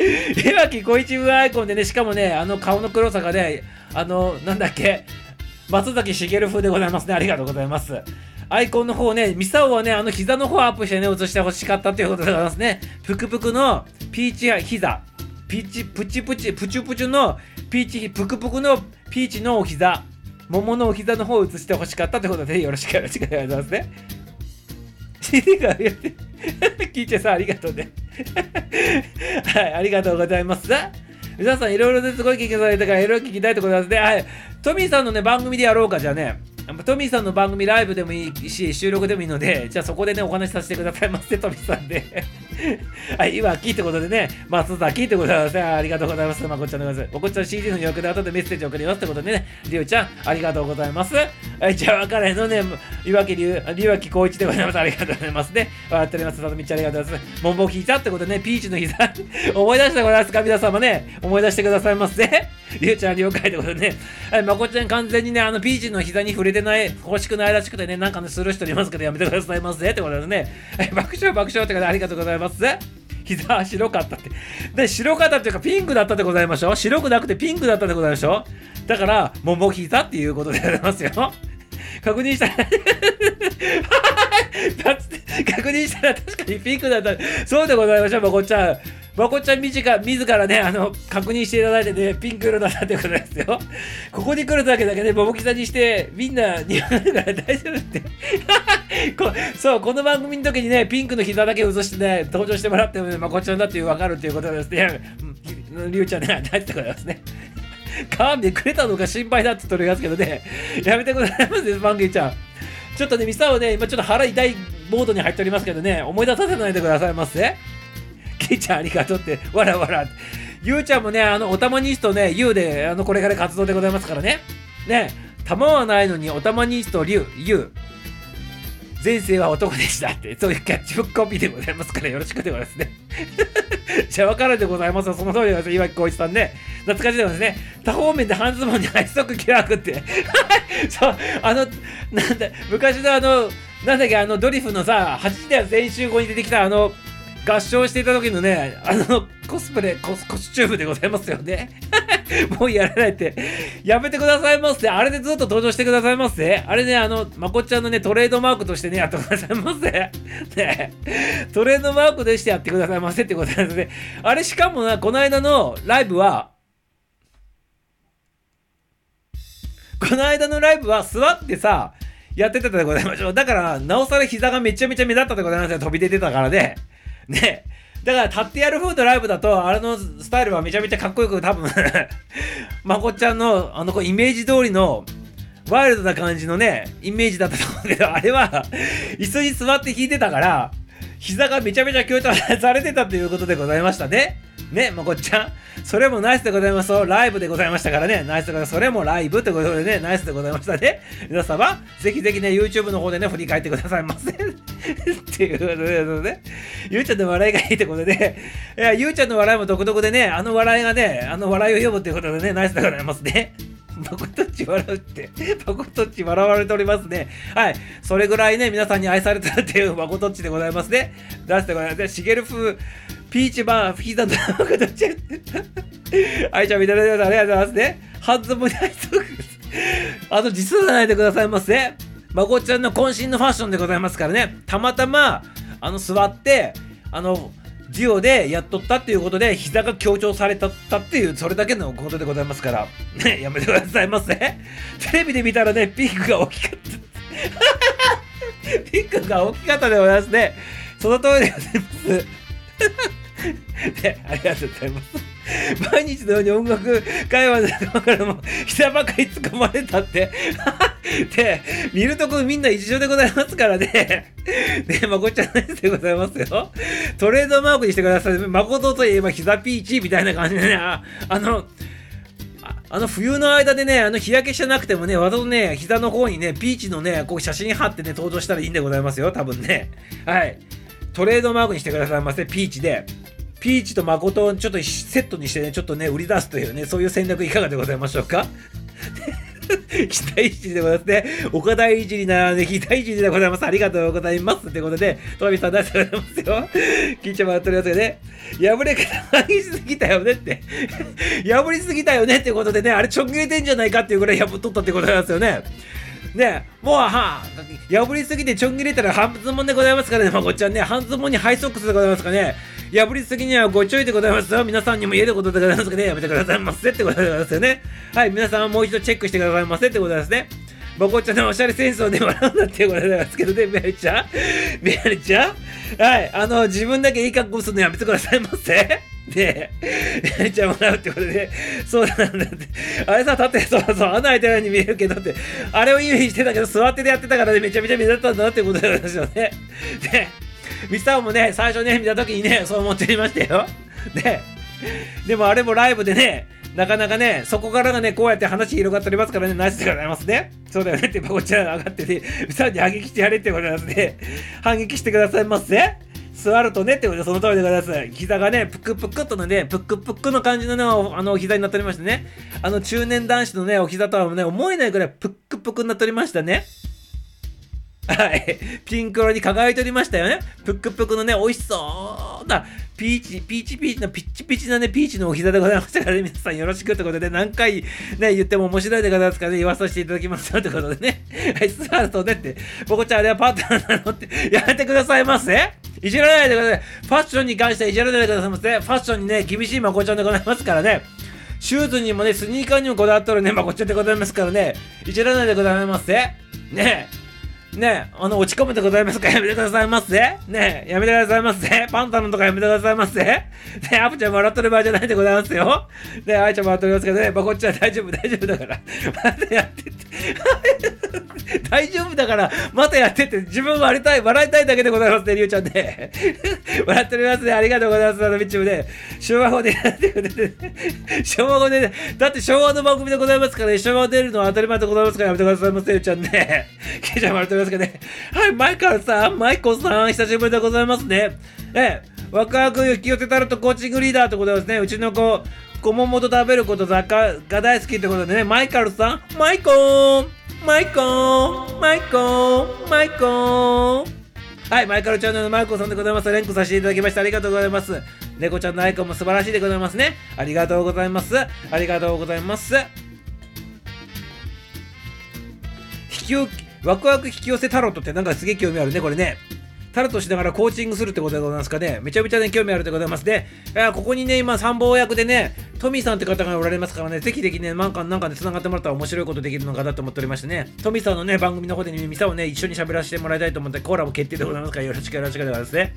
Speaker 1: ン。岩木小一部アイコンでね、しかもね、あの顔の黒さがね、あの、なんだっけ、松崎しげる風でございますね。ありがとうございます。アイコンの方ね、ミサオはね、あの膝の方アップしてね、映してほしかったということでございますね。ぷくぷくのピーチ膝。ピーチ、プチプチ、プチュプチュのピーチ、ぷくぷくのピーチのお膝。桃のお膝の方を映してほしかったということで、よろしくお願いしますね。CD が言って、聞いてさ、ありがとうね。はい、ありがとうございます。皆さんいろいろですごい聞きされたからいろいろ聞きたいところなんですね。はい。トミーさんのね、番組でやろうか、じゃあね。トミーさんの番組ライブでもいいし、収録でもいいので、じゃあそこでね、お話しさせてくださいませ、トミーさんで。はい、今、キーってことでね、松田キーってことでございます。ありがとうございます。まこちゃんでございます。まこちゃん CD の予約で後でメッセージ送りますってことでね、りゅうちゃん、ありがとうございます。はい、じゃあ、分からへんのね、岩木龍、岩木光一でございます。ありがとうございますね。笑っております。さとみちゃんありがとうございます。モンボ膝ってことでね、ピーチの膝、思い出してございますか？皆様ね、思い出してくださいませ。りゅうちゃん了解ってことでね、はい、こちゃん完全にね、あの、ピーチの膝に触れてない、欲しくないらしくてね、なんかね、する人いますけど、やめてくださいませ。ってことですね、はい、爆笑爆笑ってことでありがとうございます。膝は白かったって。で、白かったっていうかピンクだったでございましょう白くなくてピンクだったでございましょうだから、桃膝っていうことでございますよ。確認したら 確認したら確かにピンクだった。そうでございましょう、まこちゃん。まこちゃん自ら自らね、あの、確認していただいてね、ピンク色だったってことですよ。ここに来るだけだけで、ボボキさにして、みんな似合うから大丈夫って こ。そう、この番組の時にね、ピンクの膝だけ映してね、登場してもらっても、ね、まこちゃんだって分かるっていうことですね。りゅうちゃんね、大事でございますね。皮めくれたのが心配だって言っておりますけどね、やめてくださいませ、バンギーちゃん。ちょっとね、ミサをね、今ちょっと腹痛いモードに入っておりますけどね、思い出させないでくださいませ。キーちゃんありがとうって、わらわら。ゆうちゃんもね、あの、おたまニストね、ゆうで、あの、これから活動でございますからね。ね、玉はないのにおたまニスト、りゅう、ゆう。前世は男でしたって、そういうキャッチブックコピーでございますから、よろしくでございますね。じゃあ、分からんでございますその通りでございます。岩木浩一さんね。懐かしいですね。多方面で半ズボンに配足気楽って。そう、あの、なんだ、昔のあの、なんだっけ、あの、ドリフのさ、8時台全集合に出てきたあの、合唱していた時のね、あの、コスプレ、コス、コスチューブでございますよね。もうやらないって。やめてくださいませ。あれでずっと登場してくださいませ。あれね、あの、まこっちゃんのね、トレードマークとしてね、やってくださいませ。ねトレードマークでしてやってくださいませってことなんですね。あれしかもな、この間のライブは、この間のライブは座ってさ、やってたでございましょう。だから、なおさら膝がめちゃめちゃ目立ったでございますよ。飛び出てたからね。ね。だから、立ってやる風のライブだと、あれのスタイルはめちゃめちゃかっこよく、多分 まこちゃんの、あの、イメージ通りの、ワイルドな感じのね、イメージだったと思うけど、あれは椅子に座って弾いてたから、膝がめちゃめちゃ強調されてたということでございましたね。ね、まこっちゃん。それもナイスでございます。ライブでございましたからね。ナイスでございます。それもライブってことでね、ナイスでございましたね。皆様、ぜひぜひね、YouTube の方でね、振り返ってくださいませ。っていうことで、ね、ゆうちゃんの笑いがいいってことで、いや、ゆうちゃんの笑いも独特でね、あの笑いがね、あの笑いを呼ぶっていうことでね、ナイスでございますね。バコトッチ笑うって、バコトッチ笑われておりますね。はい。それぐらいね、皆さんに愛されたっていうバコトッチでございますね。出してございますね。しげる風、ピーチバー、フィーザンドバコトッチ。愛ちゃん、みたいなありがとうございますね。ハンズもないとあと、実はないでくださいませ。まこちゃんの渾身のファッションでございますからね。たまたま、あの、座って、あの、デュオでやっとったっていうことで、膝が強調されたっていう、それだけのことでございますから、ね、やめてくださいませ。テレビで見たらね、ピンクが大きかった。ピンクが大きかったでございますね。その通りでございます。で、ありがとうございます。毎日のように音楽会話でからも膝ばかり突っ込まれたって で、見るとこみんな一緒でございますからね。で、まこちゃんですでございますよ。トレードマークにしてください。誠といえば膝ピーチみたいな感じでね、ああの、あの冬の間でね、あの日焼けしてなくてもね、わざとね、膝の方にね、ピーチのね、こう写真貼ってね、登場したらいいんでございますよ、多分ね。はい。トレードマークにしてくださいませ、ピーチで。ピーチと誠をちょっとセットにしてね、ちょっとね、売り出すというね、そういう戦略いかがでございましょうか？期待値でございますね。岡田一に並んで期待値でございます。ありがとうございます。ということで、トミさん出してございますよ。聞いてもらっておりますけどね。破れ方激しすぎたよねって。破りすぎたよねってことでね、あれ直切れてんじゃないかっていうぐらい破っとったってことなんですよね。ねもうは破りすぎてちょん切れたら半ズボンでございますからね、まこっちゃんね、半ズボンにハイソックスでございますからね、破りすぎにはご注意でございますよ。皆さんにも言えることでございますけどね、やめてくださいませってことでございますよね。はい、皆さんもう一度チェックしてくださいませってことですね。まこちゃんのおしゃれセンスをね、笑うんだっていうことでございますけどね、メアリちゃ？んメアリちゃ？んはい、あの、自分だけいい格好するのやめてくださいませ。で、やりちゃもらうってことで、そうなんだって。あれさ、立って、そうそう、穴開いたように見えるけどって、あれをイメージしてたけど、座ってでやってたからね、めちゃめちゃ目立ったんだなってことなんですよね。で、ミスターもね、最初ね、見た時にね、そう思っていましたよ。で、でもあれもライブでね、なかなかね、そこからがね、こうやって話広がっておりますからね、ナイスでございますね。そうだよねって、バコちゃん上がってね、ミスターに反撃してやれってことなんですね。反撃してくださいませ。座るとねってことでその通りでございます。膝がね、ぷくぷくっとのね、ぷくぷくの感じのね、あの、膝になっておりましてね、あの中年男子のね、お膝とはね、思えないぐらいぷくぷくになっておりましたね。はい。ピンク色に輝いておりましたよね。ぷっくぷくのね、美味しそうな、ピーチ、ピーチピーチのピッチピチなね、ピーチのお膝でございましたからね、皆さんよろしくってことで、何回ね、言っても面白いでございますからね、言わさせていただきますよってことでね。はい、座るとねって、ボコちゃんあれはパートナーなのって、やめてくださいませ。いじらないでください。ファッションに関してはいじらないでくださいませ。ファッションにね、厳しいまこちゃんでございますからね。シューズにもね、スニーカーにもこだわっとるね、まこちゃんでございますからね。いじらないでございますね。ねねあの、落ち込むでございますか？やめてくださいませ。ねやめてくださいませ。パンタロンとかやめてくださいませ。ねアプちゃん笑っとる場合じゃないでございますよ。ねアイちゃん笑っとりますけどね、ま、こっちは大丈夫、大丈夫だから。またやってって。大丈夫だから、またやってって、自分笑いたい、笑いたいだけでございますね、りゅうちゃんね。笑っておりますね。ありがとうございます、あの、みちもね。昭和語でやってくれて、昭和語でね、だって昭和の番組でございますからね、昭和出るのは当たり前でございますから、やめてくださいませ、りゅうちゃんね。ケイちゃん笑っておりますますけどね。はい、マイカルさん、マイコさん、久しぶりでございますね。ええ、ワクワク引き寄せたらとコーチングリーダーってことですね。うちの子、子桃と食べること雑貨が大好きってことでね、マイカルさん、マイコーマイコーマイコーマイコーはい、マイカルチャンネルのマイコさんでございます。連呼させていただきましてありがとうございます。猫ちゃんのアイコンも素晴らしいでございますね。ありがとうございます。ありがとうございます。引き受けワクワク引き寄せタロットってなんかすげえ興味あるね、これね。タロットしながらコーチングするってことでございますかね。めちゃめちゃね、興味あるでございますね。ここにね、今、参謀役でね、トミーさんって方がおられますからね、ぜひぜひね、なんか、なんかね、繋がってもらったら面白いことできるのかなと思っておりましてね、トミーさんのね、番組の方でね、ミサをね、一緒に喋らせてもらいたいと思って、コーラも決定でございますから、よろしくよろしくでございますね。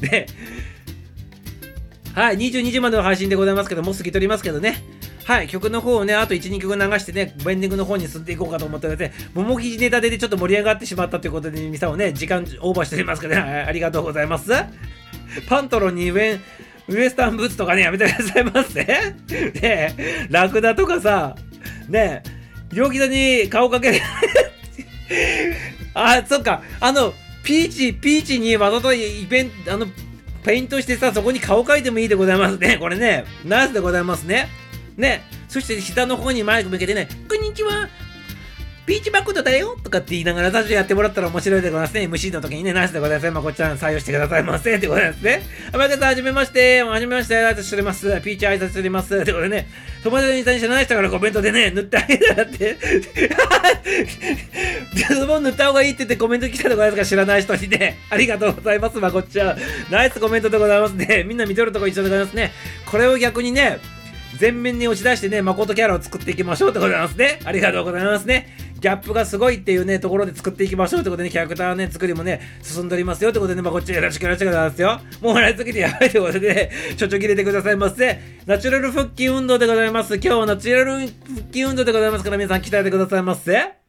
Speaker 1: で、はい、22時までの配信でございますけど、もう過ぎとりますけどね。はい、曲の方をね、あと1、2曲流してね、エンディングの方に進んでいこうかと思ってて、桃生地ネタでちょっと盛り上がってしまったということで、ミサをね、時間オーバーしておりますけどね、ありがとうございます。パントロンにウェン、ウエスタンブーツとかね、やめてくださいませ。ねラクダとかさ、ね両膝に顔かけるあ、そっか、あの、ピーチ、ピーチにわざとイベント、あの、ペイントしてさ、そこに顔描いてもいいでございますね。これね、ナイスでございますね。ね、そして下の方にマイク向けてね、こんにちは。ピーチマクドだよとかって言いながらラジオやってもらったら面白いでございますね。MC の時にね、ナイスでございますね。まこちゃん採用してくださいませ。ってことですね。あまけさん、はじめまして。はじめまして。挨拶しております。ピーチ挨拶しております。ってことでね、友達に知らない人からコメントでね、塗ってあげたらって。ズボン塗った方がいいって言ってコメント来たでございますか、知らない人にね。ありがとうございます。まこっちゃん。ナイスコメントでございますね。みんな見とるとこ一緒でございますね。これを逆にね、全面に押し出してね、誠キャラを作っていきましょうってことなんですね。ありがとうございますね。ギャップがすごいっていうね、ところで作っていきましょうってことでね、キャラクターね、作りもね、進んでおりますよってことでね、まあ、こっちよろしくよろしくお願いしますよ。もう笑いすぎてやばいってことでね、ちょちょ切れてくださいませ。ナチュラル腹筋運動でございます。今日はナチュラル腹筋運動でございますから、皆さん鍛えてくださいませ。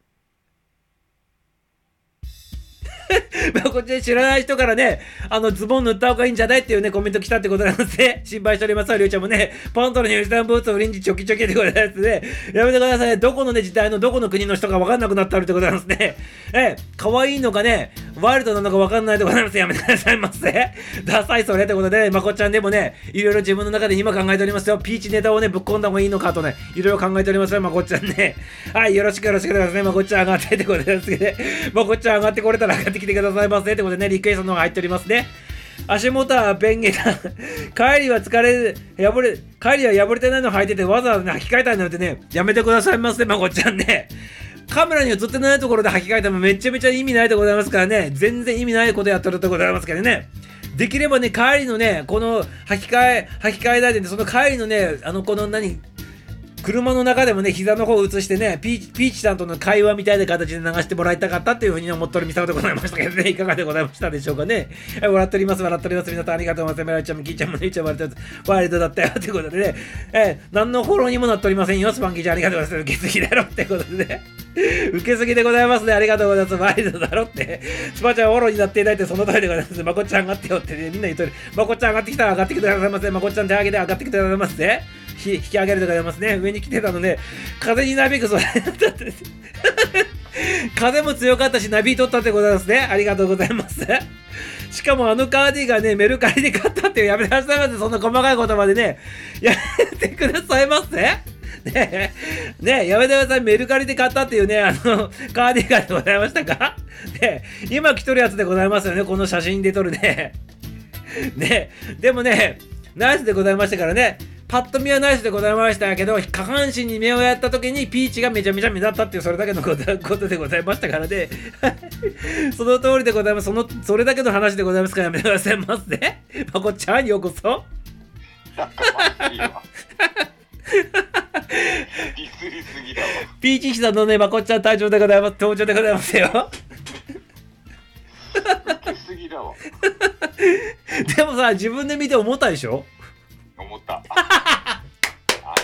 Speaker 1: まあこっちで知らない人からね、あの、ズボン塗った方がいいんじゃないっていうね、コメント来たってことなんで。心配しておりますわ、りょうちゃんもね、パントロにウエスタンブーツをリンジチョキチョキってことなんですね。やめてください。どこのね、時代のどこの国の人か分かんなくなってるってことなんですね。え、可愛いのかね、ワイルドなのか分かんないでございます。やめてくださいませ。ダサいそれってことで、まこちゃんでもね、いろいろ自分の中で今考えておりますよ。ピーチネタをね、ぶっ込んだ方がいいのかとね、いろいろ考えておりますよ、まこちゃんね。はい、よろしくよろしくですね。まこちゃん上がってってことですけど。まこちゃん上がってこれたら上がってきてくださいざいませってことでね、リクエストの方が入っておりますね。足元はペンゲだ。帰りは疲れ、破れ、帰りは破れてないの履いててわざわざね、履き替えたいなんてね、やめてくださいませ、まこちゃんね。カメラに映ってないところで履き替えてもめちゃめちゃ意味ないでございますからね。全然意味ないことやってるでございますからね。できればね、帰りのね、この履き替え、履き替え台でね、その帰りのね、あの、この何、車の中でもね、膝の方を映してね、ピーチ、さんとの会話みたいな形で流してもらいたかったっていうふうに思っておりみさでございましたけどね、いかがでございましたでしょうかね。笑っております、笑っております。皆さんありがとうございます。メラちゃんもキーちゃんもねいちゃんもありがとうございます。ワイルドだったよということでね、えー、何のフォローにもなっておりませんよ。スパンキーちゃんありがとうございます。受けすぎだろってことで。ね。受けすぎでございますね。ありがとうございます。ワイルドだろって。スパちゃんフォローになっていただいてその通りでございます。まこっちゃん上がってよってね、みんな言っと。る。まこっちゃん上がってきたら上がってきてくださいませ。まこっちゃん手上げて上がってきてくださいませ。引き上げるでございますね。上に来てたのね、風になびくそれだって。風も強かったし、ナビ取ったってことなんですね。ありがとうございます。しかもあのカーディガンね、メルカリで買ったってやめてくださいませ。そんな細かい言葉でね、やめてくださいませ。ねえ、ね、やめてください。メルカリで買ったっていうね、あの、カーディガンでございましたか？ね、今着とるやつでございますよね。この写真で撮るね。ね、でもね、ナイスでございましたからね。パッと見はナイスでございましたけど、下半身に目をやった時にピーチがめちゃめちゃ目立ったっていうそれだけのことでございましたからね。その通りでございます。その、それだけの話でございますからやめてくださいませ。まこっちゃん、ようこそ。
Speaker 2: なんかまずいわ。ディスりすぎだわ。
Speaker 1: ピーチ膝のね、まこっちゃん隊長でございます。登場でございますよ。
Speaker 2: すぎだわ。
Speaker 1: でもさ、自分で見て思ったでしょ？
Speaker 2: 思った。あ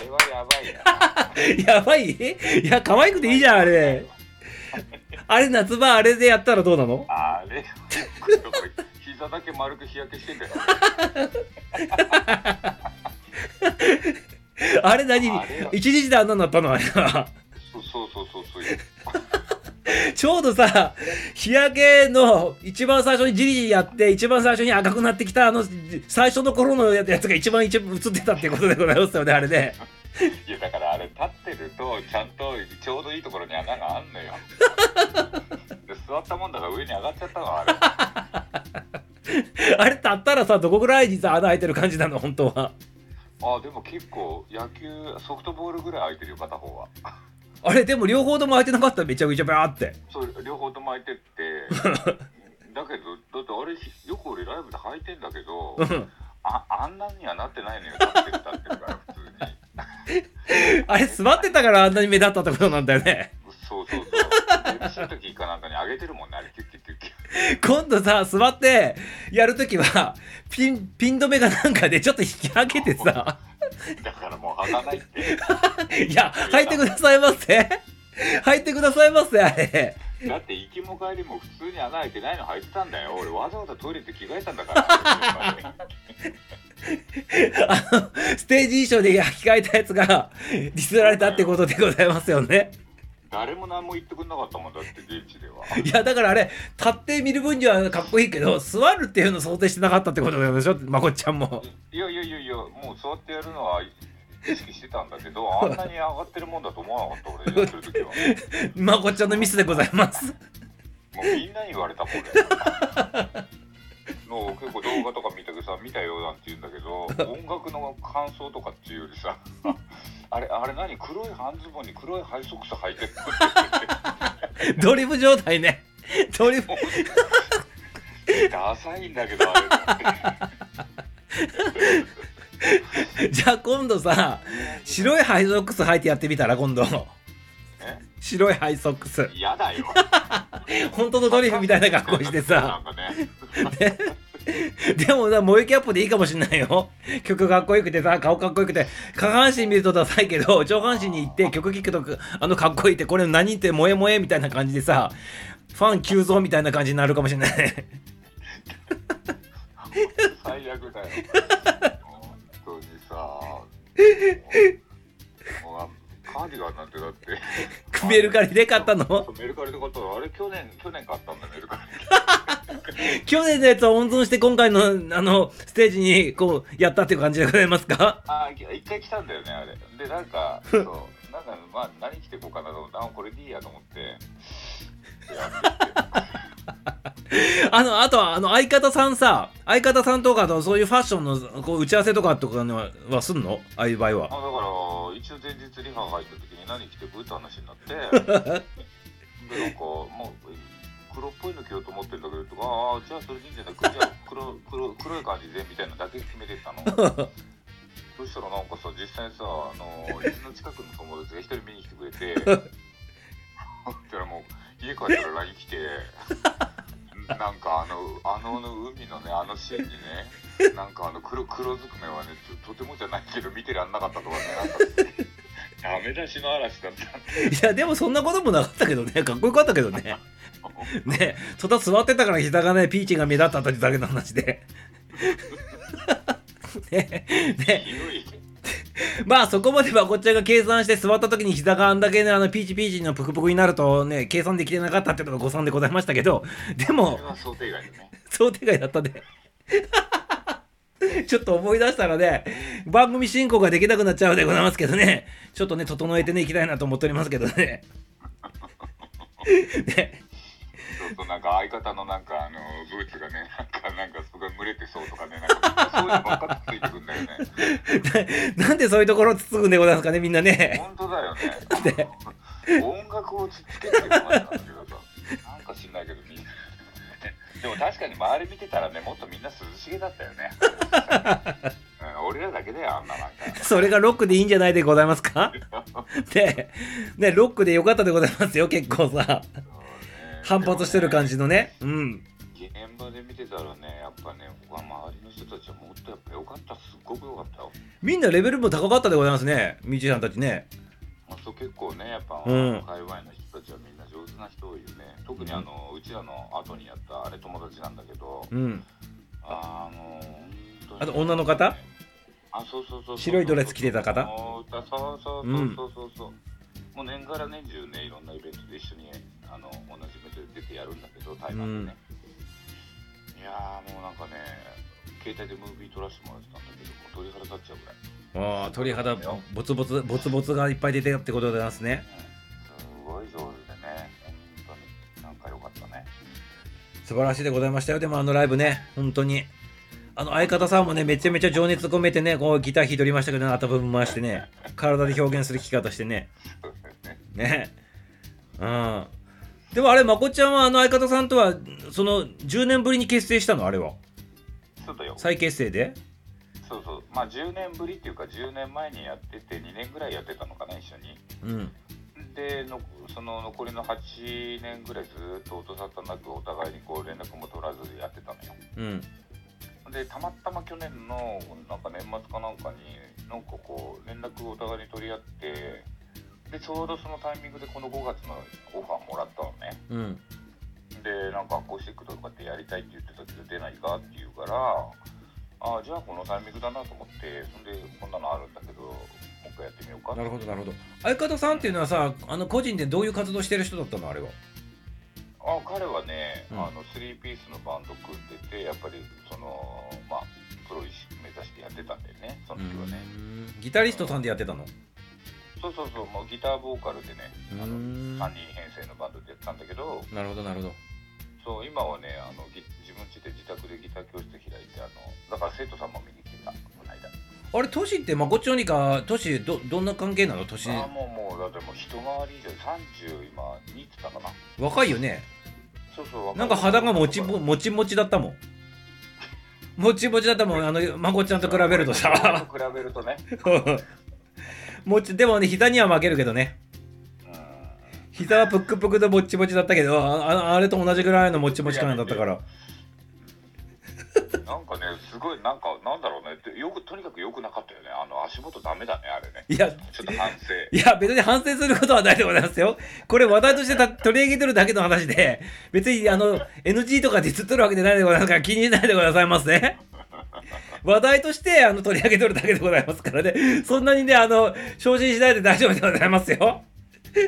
Speaker 2: れはやばいな。
Speaker 1: やばい？いや、可愛くていいじゃん、あれ。あれ、夏場あれでやったらどうなの？
Speaker 2: あれ、膝だけ丸く日焼けしてんだよ。
Speaker 1: あれ何？一日であんなになったの？あれは。
Speaker 2: そうそうそうそう。
Speaker 1: ちょうどさ、日焼けの一番最初にじりじりやって、一番最初に赤くなってきたあの、最初の頃のやつが一番一番映ってたっていうことでございますよね、あれね。
Speaker 2: いやだからあれ立ってるとちゃんとちょうどいいところに穴があんのよ。で座ったもんだから上に上がっちゃったのあれ。
Speaker 1: あれ立ったらさ、どこぐらいにさ、穴開いてる感じなの、本当は。
Speaker 2: あでも結構野球ソフトボールぐらい空いてるよ片方は。
Speaker 1: あれ、でも両方とも開いてなかっためちゃくちゃバーって。
Speaker 2: そう両方とも空いてって。だけどだってあれよく俺ライブで履いてんだけど
Speaker 1: うん。
Speaker 2: ああんなにはなってないのよ立ってる立ってるから普通に。
Speaker 1: あれ、座ってたからあんなに目立ったってことなんだよね。
Speaker 2: そうそうそう。MC の時かなんかに上げてるもんねあれキュッ
Speaker 1: 今度さ、座ってやるときは、ピン、ピン止めがなんかでちょっと引き上げてさ、
Speaker 2: だからもう履かないって
Speaker 1: いや、履いてくださいませ。履いてくださいませ、あれ。
Speaker 2: だって行きも帰りも普通に穴開いてないの履いてたんだよ俺わざわざトイレ行って着替えたんだから
Speaker 1: あの、ステージ衣装で履き替えたやつが、ディスられたってことでございますよね。
Speaker 2: 誰も何も言ってくんなかったもんだって現地では。い
Speaker 1: や、だからあれ、立って見る分にはかっこいいけど、座るっていうの想定してなかったってことでしょ、まこっちゃんも。
Speaker 2: いやいやいやいやもう座ってやるのは意識してたんだけどあんなに上がってるもんだと思わなかった俺やってる時は。
Speaker 1: まこっちゃんのミスでございます。
Speaker 2: もうみんなに言われたもん俺の結構動画とか見たけどさ見たよなんて言うんだけど 音楽の感想とかっていうよりさ あれあれ何黒い半ズボンに黒いハイソックス履いてる？の
Speaker 1: ドリブ状態ね。ドリブ
Speaker 2: ダサいんだけどあれ。
Speaker 1: じゃあ今度さ白いハイソックス履いてやってみたら今度。
Speaker 2: え？
Speaker 1: 白いハイソックス
Speaker 2: 嫌だよ。
Speaker 1: 本当のドリフみたいな格好してさ。
Speaker 2: なんか ね
Speaker 1: でもさ萌えキャップでいいかもしんないよ。曲かっこよくてさ顔かっこよくて。下半身見るとダサいけど上半身に行って曲聴くとあのかっこいいってこれ何って萌え萌えみたいな感じでさファン急増みたいな感じになるかもしれない。
Speaker 2: 最悪だよ。本当にさカーディガンなんてだって。
Speaker 1: メルカリで買ったの？
Speaker 2: メルカリで買ったの。あれ去年去年買ったんだメルカリ。
Speaker 1: 去年のやつを温存して今回のあのステージにこうやったっていう感じでございますか？
Speaker 2: あ一回来たんだよねあれ。でなんか そうなんかまあ何着てこうかなと思ってあこれでいいやと思って。やってて
Speaker 1: あの、あとは、あの、相方さんさ、相方さんとかとそういうファッションのこう打ち合わせとかとかのははすんの？ああいう場合は。
Speaker 2: あだから一応前日リハ入った時に何着てくって話になって。でなんかもう黒っぽいの着ようと思ってんだけどとかああじゃあそれでいいんじゃないじゃあ黒黒黒い感じでみたいなだけ決めてったの。そしたらなんかさ実際さあの家の近くの友達が一人見に来てくれて。そしたらもう家帰ったら LINE 来てなんかあのあの海のねあのシーンにね なんかあの黒黒ずくめはねととてもじゃないけど見てらんなかったとかねダメ出しの嵐だったん
Speaker 1: いや、でもそんなこともなかったけどね、かっこよかったけどね。ね、そた座ってたから膝がね、ピーチが目立ったというだけの話で。ね、ね、まあそこまではこっちが計算して座った時に膝があんだけね、あのピーチピーチのプクプクになるとね、計算できてなかったっていうのが誤算でございましたけど、で
Speaker 2: そ
Speaker 1: も
Speaker 2: 想定外だね
Speaker 1: 想定外だったね。ちょっと思い出したらね、番組進行ができなくなっちゃうでございますけどね、ちょっとね、整えてね、いきたいなと思っておりますけどね。ね
Speaker 2: ちょっとなんか相方のなんかあのブーツがねなんかなんかすごい蒸れてそうとかねなんかそういうのばっかついてくんだよね。
Speaker 1: な なんでそういうところをつつくんでございますかね、みんなね。
Speaker 2: 本当だよね。
Speaker 1: で
Speaker 2: 音楽をつっつけてるのなんだけどさなんか知んないけどみんな。でも確かに周り見てたらねもっとみんな涼しげだったよね、うん、俺らだけだよあんななんか。
Speaker 1: それがロックでいいんじゃないでございますか？で、ね、ロックでよかったでございますよ、結構さ。反発してる感じのね。うん。
Speaker 2: 現場で見てたらねやっぱね周りの人たちはもっとやっぱ良かったすっごく良かったよ
Speaker 1: みんなレベルも高かったでございますね、ミュージシャンたちね。
Speaker 2: あと結構ねやっぱ、
Speaker 1: うん
Speaker 2: 界隈の人たちはみんな上手な人多いよね特にあの、うちらの後にやったあれ友達なんだけど、
Speaker 1: うん。
Speaker 2: あの本当に
Speaker 1: あと女の方？
Speaker 2: あそうそうそうそう
Speaker 1: 白いドレス着てた方？
Speaker 2: そうそうそうそうそうそうそう、もう年がら年中ねいろんなイベントで一緒にあの同じ出てやるんだけど台湾でね、いやーもうなんかね携帯でムービー撮らせてもらってたんだけどもう鳥肌立っちゃうぐらい
Speaker 1: ああ、鳥肌、ボツボツ、ボツボツがいっぱい出てるってことでますね。
Speaker 2: すごい上手でね本当になんか良かったね
Speaker 1: 素晴らしいでございましたよ。でもあのライブね、本当に。あの相方さんもね、めちゃめちゃ情熱込めてね、こうギター弾いておりましたけど、頭分回してね、体で表現する弾き方してね
Speaker 2: ね。
Speaker 1: うん。でもあれ、まこっちゃんはあの相方さんとは、その10年ぶりに結成したの？あれは。
Speaker 2: そうだよ
Speaker 1: 再結成で？
Speaker 2: そうそうまあ10年ぶりっていうか10年前にやってて2年ぐらいやってたのかな一緒に
Speaker 1: うん。
Speaker 2: でのその残りの8年ぐらいずっと音沙汰なくお互いにこう連絡も取らずでやってたのよ
Speaker 1: うん。
Speaker 2: でたまたま去年のなんか年末かなんかになんかこう連絡をお互いに取り合ってでちょうどそのタイミングでこの5月のオファーもらったのね。
Speaker 1: うん。
Speaker 2: でなんかアコースティックとかってやりたいって言ってたけど出ないかって言うからああじゃあこのタイミングだなと思ってそんでこんなのあるんだけどもう一回やってみようか
Speaker 1: なるほど、なるほど。相方さんっていうのはさ、あの個人でどういう活動してる人だったの？あれは。
Speaker 2: あ彼はね、
Speaker 1: うん。
Speaker 2: あの3ピースのバンド組んでてやっぱりそのまあプロ意識目指してやってたんだよねその時はね、
Speaker 1: うん。ギタリストさんでやってたの？
Speaker 2: そうそうそうもうギターボーカルでねあの
Speaker 1: ん
Speaker 2: 3人編成のバンドでやったんだけど
Speaker 1: なるほどなるほど。
Speaker 2: そう今はねあのぎ自分家で自宅でギター教室開いてあのだから生徒さんも見に来てたこの間。
Speaker 1: あれトシってまこっちょにかトシどどんな関係なの？トシ
Speaker 2: ああもうもうだってもう一回り以上30今2ってたかな。
Speaker 1: 若いよね。
Speaker 2: そうそう
Speaker 1: なんか肌がもちももちもちだったもん。もちもちだったもん。あのまこっちゃんと比べるとさ。
Speaker 2: 比べるとね
Speaker 1: もちでもね膝には負けるけどね。
Speaker 2: うん
Speaker 1: 膝はぷっくぷくでもっちもちだったけどあああれと同じぐらいのもっちもち感だったから。
Speaker 2: なんかねすごいなんかなんだろうね。よくとにかく良くなかったよね。あの足元ダメだねあれね。
Speaker 1: いや
Speaker 2: ちょっと反省。
Speaker 1: いや別に反省することはないでございますよ。これ話題としてた 取り上げてるだけの話で別にあの NG とかディスってるわけでないでございますから気にしないでくださいますね 話題としてあの取り上げてるだけでございますからね。そんなにねあの昇進しないで大丈夫でございますよ。
Speaker 2: ね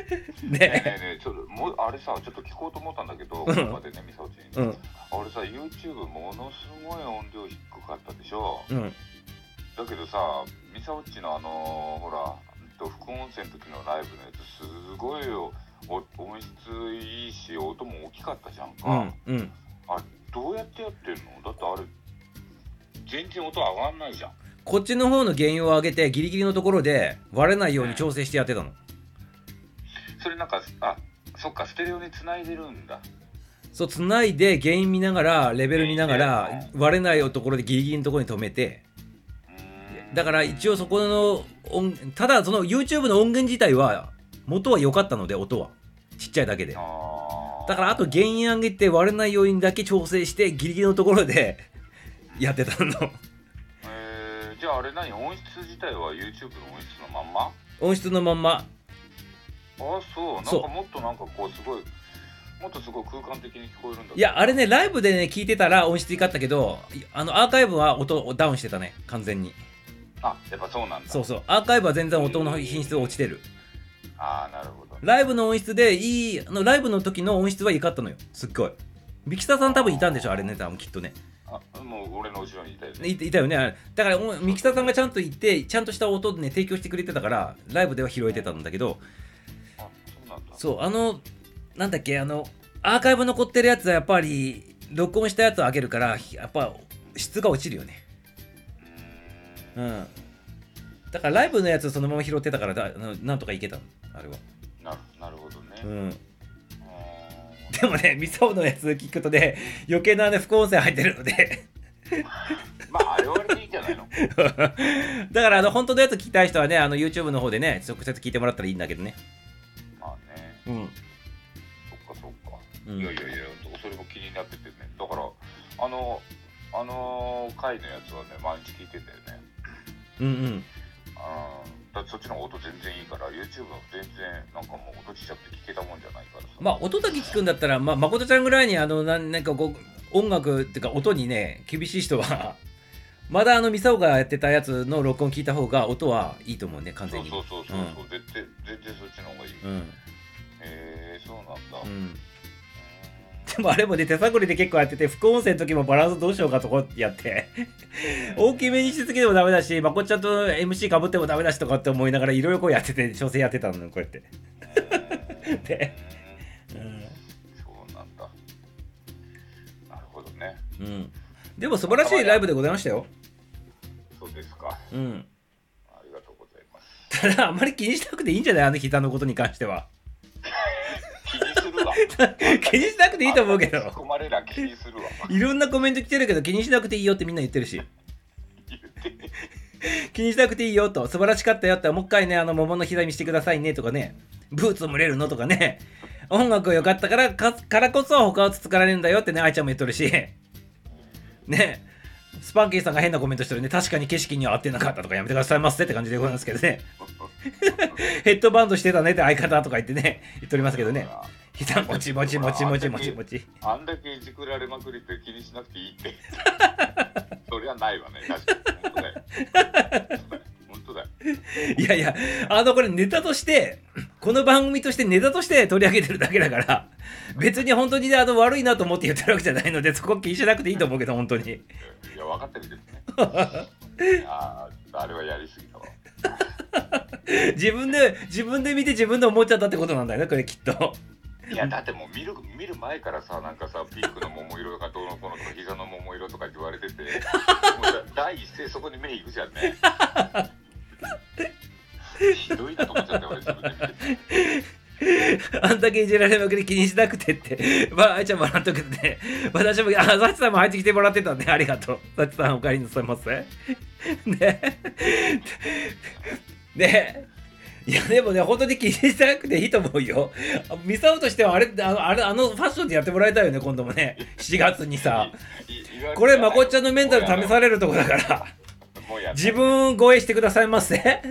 Speaker 2: えね
Speaker 1: ね
Speaker 2: えちょっともうあれさちょっと聞こうと思ったんだけどこ
Speaker 1: うん。
Speaker 2: れまでねみさおちに、
Speaker 1: うん。
Speaker 2: あれさ YouTube ものすごい音量低かったでしょ。
Speaker 1: うん。
Speaker 2: だけどさみさおちのあのほらうんと副音声の時のライブのやつすごいよ。お音質いいし音も大きかったじゃん
Speaker 1: う
Speaker 2: か、
Speaker 1: んうん。
Speaker 2: あれどうやってやってんの？だってあれ全然音上がんないじゃん。
Speaker 1: こっちの方の原因を上げてギリギリのところで割れないように調整してやってたの。
Speaker 2: それなんかあそっかステレオにつないでるんだ。
Speaker 1: そうつないで原因見ながらレベル見ながら割れないところでギリギリのところに止めて。だから一応そこの音ただその YouTube の音源自体は元は良かったので音は。ちっちゃいだけで。だからあと原因上げて割れないようにだけ調整してギリギリのところでやってたの。
Speaker 2: えー。じゃああれ何？音質自体は YouTube の音質のまんま？
Speaker 1: 音質のまんま。
Speaker 2: あそう。なんかもっとなんかこうすごいもっとすごい空間的に聞こえるんだ
Speaker 1: いやあれねライブでね聞いてたら音質いかったけどあのアーカイブは音をダウンしてたね完全に。
Speaker 2: あやっぱそうなんだ。
Speaker 1: そうそう。アーカイブは全然音の品質が落ちてる。
Speaker 2: ああなるほど。
Speaker 1: ライブの音質でいいあのライブの時の音質はいかったのよ。すっごい。ミキサーさん多分いたんでしょあれね多分きっとね
Speaker 2: あもう俺の後ろにいたよね。
Speaker 1: いいたよね。だからおミキサーさんがちゃんと行ってちゃんとした音でね提供してくれてたからライブでは拾えてたんだけど。
Speaker 2: あそうなんだ。
Speaker 1: そうあのなんだっけあのアーカイブ残ってるやつはやっぱり録音したやつを上げるからやっぱ質が落ちるよね。
Speaker 2: うーん。
Speaker 1: うん。だからライブのやつそのまま拾ってたからだなんとかいけたの。あれは。
Speaker 2: なるなるほどね、
Speaker 1: う
Speaker 2: うん
Speaker 1: んでもねミサオのやつ聞くとね余計なね副音声入ってるので。
Speaker 2: まああれはあれでいいんじゃないの。
Speaker 1: だからあの本当のやつ聞きたい人はねあの YouTube の方でね直接聞いてもらったらいいんだけどね。
Speaker 2: まあね。
Speaker 1: うん。
Speaker 2: そっかそっか、
Speaker 1: うん。
Speaker 2: いやいやいやそれも気になっててね。だからあのあの回のやつはね毎日聞いてんだよね。
Speaker 1: うんうん。
Speaker 2: あーそっちの音全然いいから YouTube は全然なんかもう音ちっちゃくて聞けたもんじゃないからさ。
Speaker 1: まあ音だけ聞くんだったら、まあ、誠ちゃんぐらいにあのなんなんかこう音楽っていうか音にね厳しい人は まだあのミサオがやってたやつの録音聞いた方が音はいいと思うね完全に。
Speaker 2: そうそうそうそうそう、絶対全然そっちの方がいい、へ
Speaker 1: うん。
Speaker 2: えそうなんだ、
Speaker 1: う
Speaker 2: うん
Speaker 1: んでもあれもね手探りで結構やってて副音声の時もバランスどうしようかとこうやって。大きめにしすぎてもダメだしまこっちゃんと MC かぶってもダメだしとかって思いながらいろいろこうやってて調整やってたのこうやって、で
Speaker 2: うん。そうなんだ。なるほどね。
Speaker 1: うん、でも素晴らしいライブでございましたよ。
Speaker 2: そうですか。
Speaker 1: うん。
Speaker 2: ありがとうございます。
Speaker 1: ただあんまり気にしなくていいんじゃない？あの膝のことに関しては
Speaker 2: 気に
Speaker 1: しなくていいと思うけど。いろんなコメント来てるけど気にしなくていいよってみんな言ってるし。気にしなくていいよと。素晴らしかったよってもう一回ねあの桃の膝見してくださいねとかね。ブーツ蒸れるのとかね。音楽良かったからかからこそ他をつつかられるんだよってね愛ちゃんも言っとるし。ね。スパンキーさんが変なコメントしてるね。確かに景色には合ってなかったとかやめてくださいませって感じでございますけどね。ヘッドバンドしてたねって相方とか言ってね言っておりますけどね膝もちもちもちもちもちもち。
Speaker 2: あんだけいじくられまくりって気にしなくていいって。そりゃないわね。確かに。本当だよ。
Speaker 1: いやいや、あの、これネタとして、この番組としてネタとして取り上げてるだけだから、別に本当にね、あの、悪いなと思って言ってるわけじゃないので、そこ気にしなくていいと思うけど、本当に。
Speaker 2: いや分かってるけどねいやーあれはやりすぎたわ
Speaker 1: 自分で自分で見て自分で思っちゃったってことなんだよねこれきっと
Speaker 2: いやだってもう見る見る前からさなんかさピンクの桃色がどうのこうのとか膝の桃色とか言われててもう第一声そこに目いくじゃんねひどいなと思っちゃったよ俺自分で見てて
Speaker 1: あんだけいじられまくり気にしなくてって、まあ、あいちゃんも笑っとくて、私も、あ、サチさんも入ってきてもらってたんで、ありがとう。サチさん、お帰りなさいませ。ね。ね。いや、でもね、本当に気にしなくていいと思うよ。ミサオとしては、あれ、あの、あれ、あのファッションでやってもらいたいよね、今度もね。7月にさ。これ、まこっちゃんのメンタル試されるとこだから、自分超えしてくださいませ。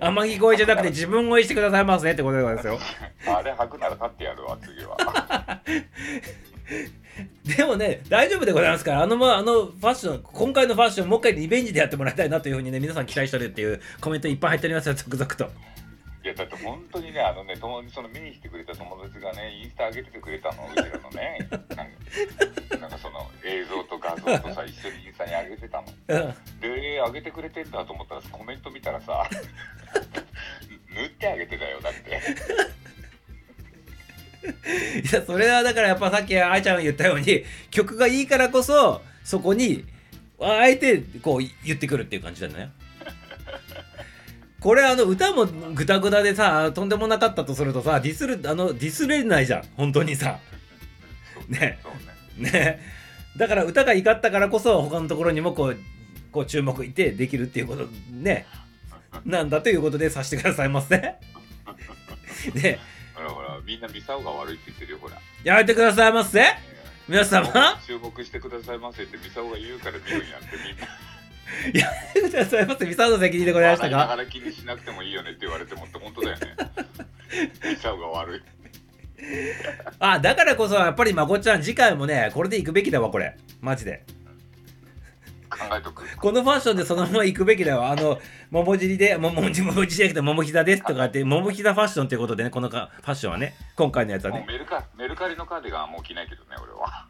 Speaker 1: 天城超えじゃなくて、自分超えしてくださいませってことですよ。
Speaker 2: あれ履くなら立ってやるわ次は
Speaker 1: でもね、大丈夫でございますから、あの、まあ、あのファッション、今回のファッション、もう一回リベンジでやってもらいたいなというふうにね、皆さん期待してるっていうコメントいっぱい入っておりますよ、続々と。
Speaker 2: いやだって本当にねあのね友達その見に来てくれた友達がねインスタ上げててくれたのうちらのね。なんかなんかその映像と画像とさ一緒にインスタに上げてたの
Speaker 1: うん。
Speaker 2: で上げてくれてんだと思ったらコメント見たらさ 塗ってあげてたよだって
Speaker 1: いや、それはだからやっぱさっき愛ちゃんが言ったように、曲がいいからこそ、そこに、あえてこう言ってくるっていう感じだね。これあの歌もグダグダでさとんでもなかったとするとさディスるあのディスれないじゃん。本当にさ。ね。
Speaker 2: ね。
Speaker 1: だから歌が怒ったからこそ他のところにもこうこう注目いてできるっていうことね。なんだということでさせてくださいませ。ね。
Speaker 2: みんなミサオが悪いって言ってるよほら。
Speaker 1: やめてくださいませ。皆様。
Speaker 2: 注目してくださいませってミサオが言うから見るんやってみんな。
Speaker 1: やめてくださいませ。ミサオの責任でございましたか？
Speaker 2: 笑いながら気にしなくてもいいよねって言われてもって本当だよね。ミサオが悪い。
Speaker 1: あだからこそやっぱりまこっちゃん次回もねこれで行くべきだわこれ。マジで
Speaker 2: 考えとく。
Speaker 1: このファッションでそのまま行くべきだわあの桃尻でもも桃尻じゃなくて桃膝ですとかって桃膝ファッションということでねこのかファッションはね今回のやつはね。
Speaker 2: もうメルカメルカリのカーディガンはもう着ないけどね俺は。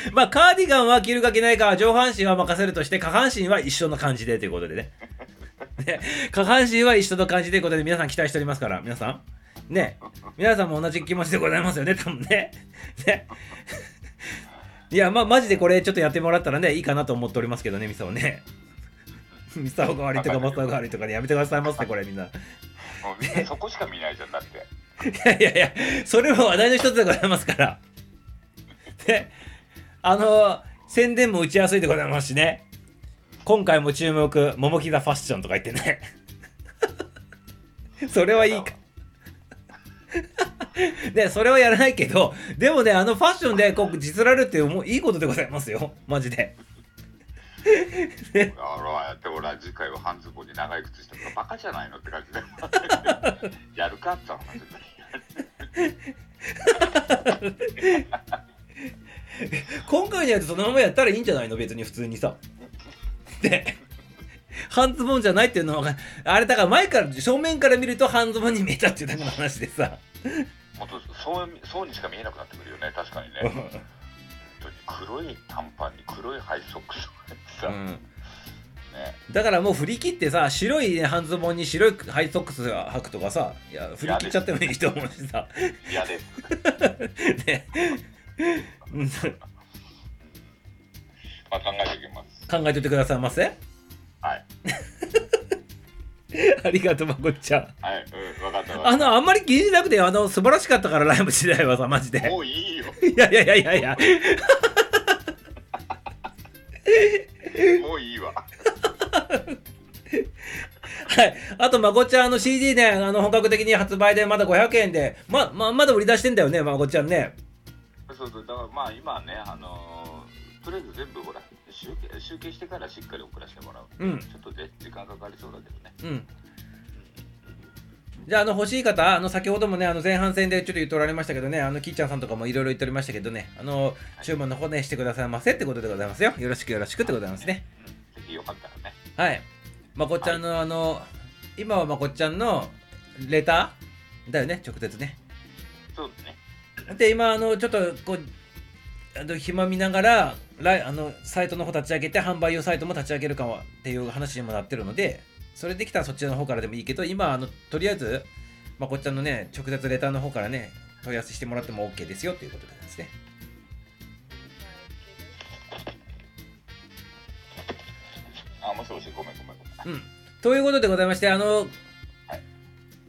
Speaker 1: まあカーディガンは着るか着ないかは上半身は任せるとして下半身は一緒の感じでということでね。ね下半身は一緒の感じということで皆さん期待しておりますから皆さん。ね。皆さんも同じ気持ちでございますよね多分ね。ねいやまあマジでこれちょっとやってもらったらねいいかなと思っておりますけどねミサオね ミサオが悪いとかマサオが悪いとかねやめてくださいませこれみんな
Speaker 2: もうみんなそこしか見ないじゃんだって
Speaker 1: いやいやいや、それも話題の一つでございますから。で、あの、宣伝も打ちやすいでございますしね。今回も注目、桃膝ファッションとか言ってね。それはいいか。で、それはやらないけど、でもね、あのファッションでこう実られるっていうもういいことでございますよ。マジで。
Speaker 2: あらやってほら次回は半ズボンに長い靴下とかバカじゃないのって感じで やるかって話
Speaker 1: 今回のやつそのままやったらいいんじゃないの？別に普通にさ。で、半ズボンじゃないっていうのは、あれだから前から、正面から見ると半ズボンに見えたっていうだけの話でさ。
Speaker 2: もっとそうそうにしか見えなくなってくるよね。確かにね。本当に黒い短パンに黒いハイソックスさ、
Speaker 1: うん。
Speaker 2: ね。
Speaker 1: だからもう振り切ってさ、白い、ね、半ズボンに白いハイソックス履くとかさ、いや、振り切っちゃってもいいと思うしさ。
Speaker 2: 嫌です。
Speaker 1: ね。う ん
Speaker 2: まあ考えておきます。
Speaker 1: 考えておいてくださいませ。
Speaker 2: はい
Speaker 1: ありがとう、まこっちゃん。
Speaker 2: はいうん分かった
Speaker 1: あの、あんまり気にしなくて、あの、素晴らしかったから、ライブ時代はさ、マジで
Speaker 2: た。もういいよ
Speaker 1: いやいやいやいやいや。
Speaker 2: もういいわ
Speaker 1: はい。あと、まこっちゃん、あの CD ね、あの、本格的に発売でまだ500円で、ま、ま、まだ売り出してんだよね、まこっちゃんね。
Speaker 2: そうそうだからまあ今はねあのーとりあえず全部ほら集計集計してからしっかり送らせてもらう、
Speaker 1: うん
Speaker 2: ちょっとで時間かかりそうだけどね
Speaker 1: うん。じゃあ、あの、欲しい方、あの、先ほどもね、あの、前半戦でちょっと言っておられましたけどね、あの、キーちゃんさんとかもいろいろ言っておりましたけどね、あの、注文の方ね、してくださいませってことでございますよ。よろしくよろしくってございますね。
Speaker 2: うんぜひよかったらね
Speaker 1: はい。まこっちゃんの、あの、今はまこっちゃんのレターだよね、直接ね。
Speaker 2: そうですね
Speaker 1: で今あのちょっとこうあの暇見ながらライあのサイトの方立ち上げて販売用サイトも立ち上げるかもっていう話にもなってるのでそれできたらそっちの方からでもいいけど、今、あのとりあえず、まこっちゃんのね、直接レターの方からね、問い合わせしてもらっても OK ですよということでですね。
Speaker 2: あ、もしもし、ごめんごめんごめん。
Speaker 1: うん。ということでございまして、あの、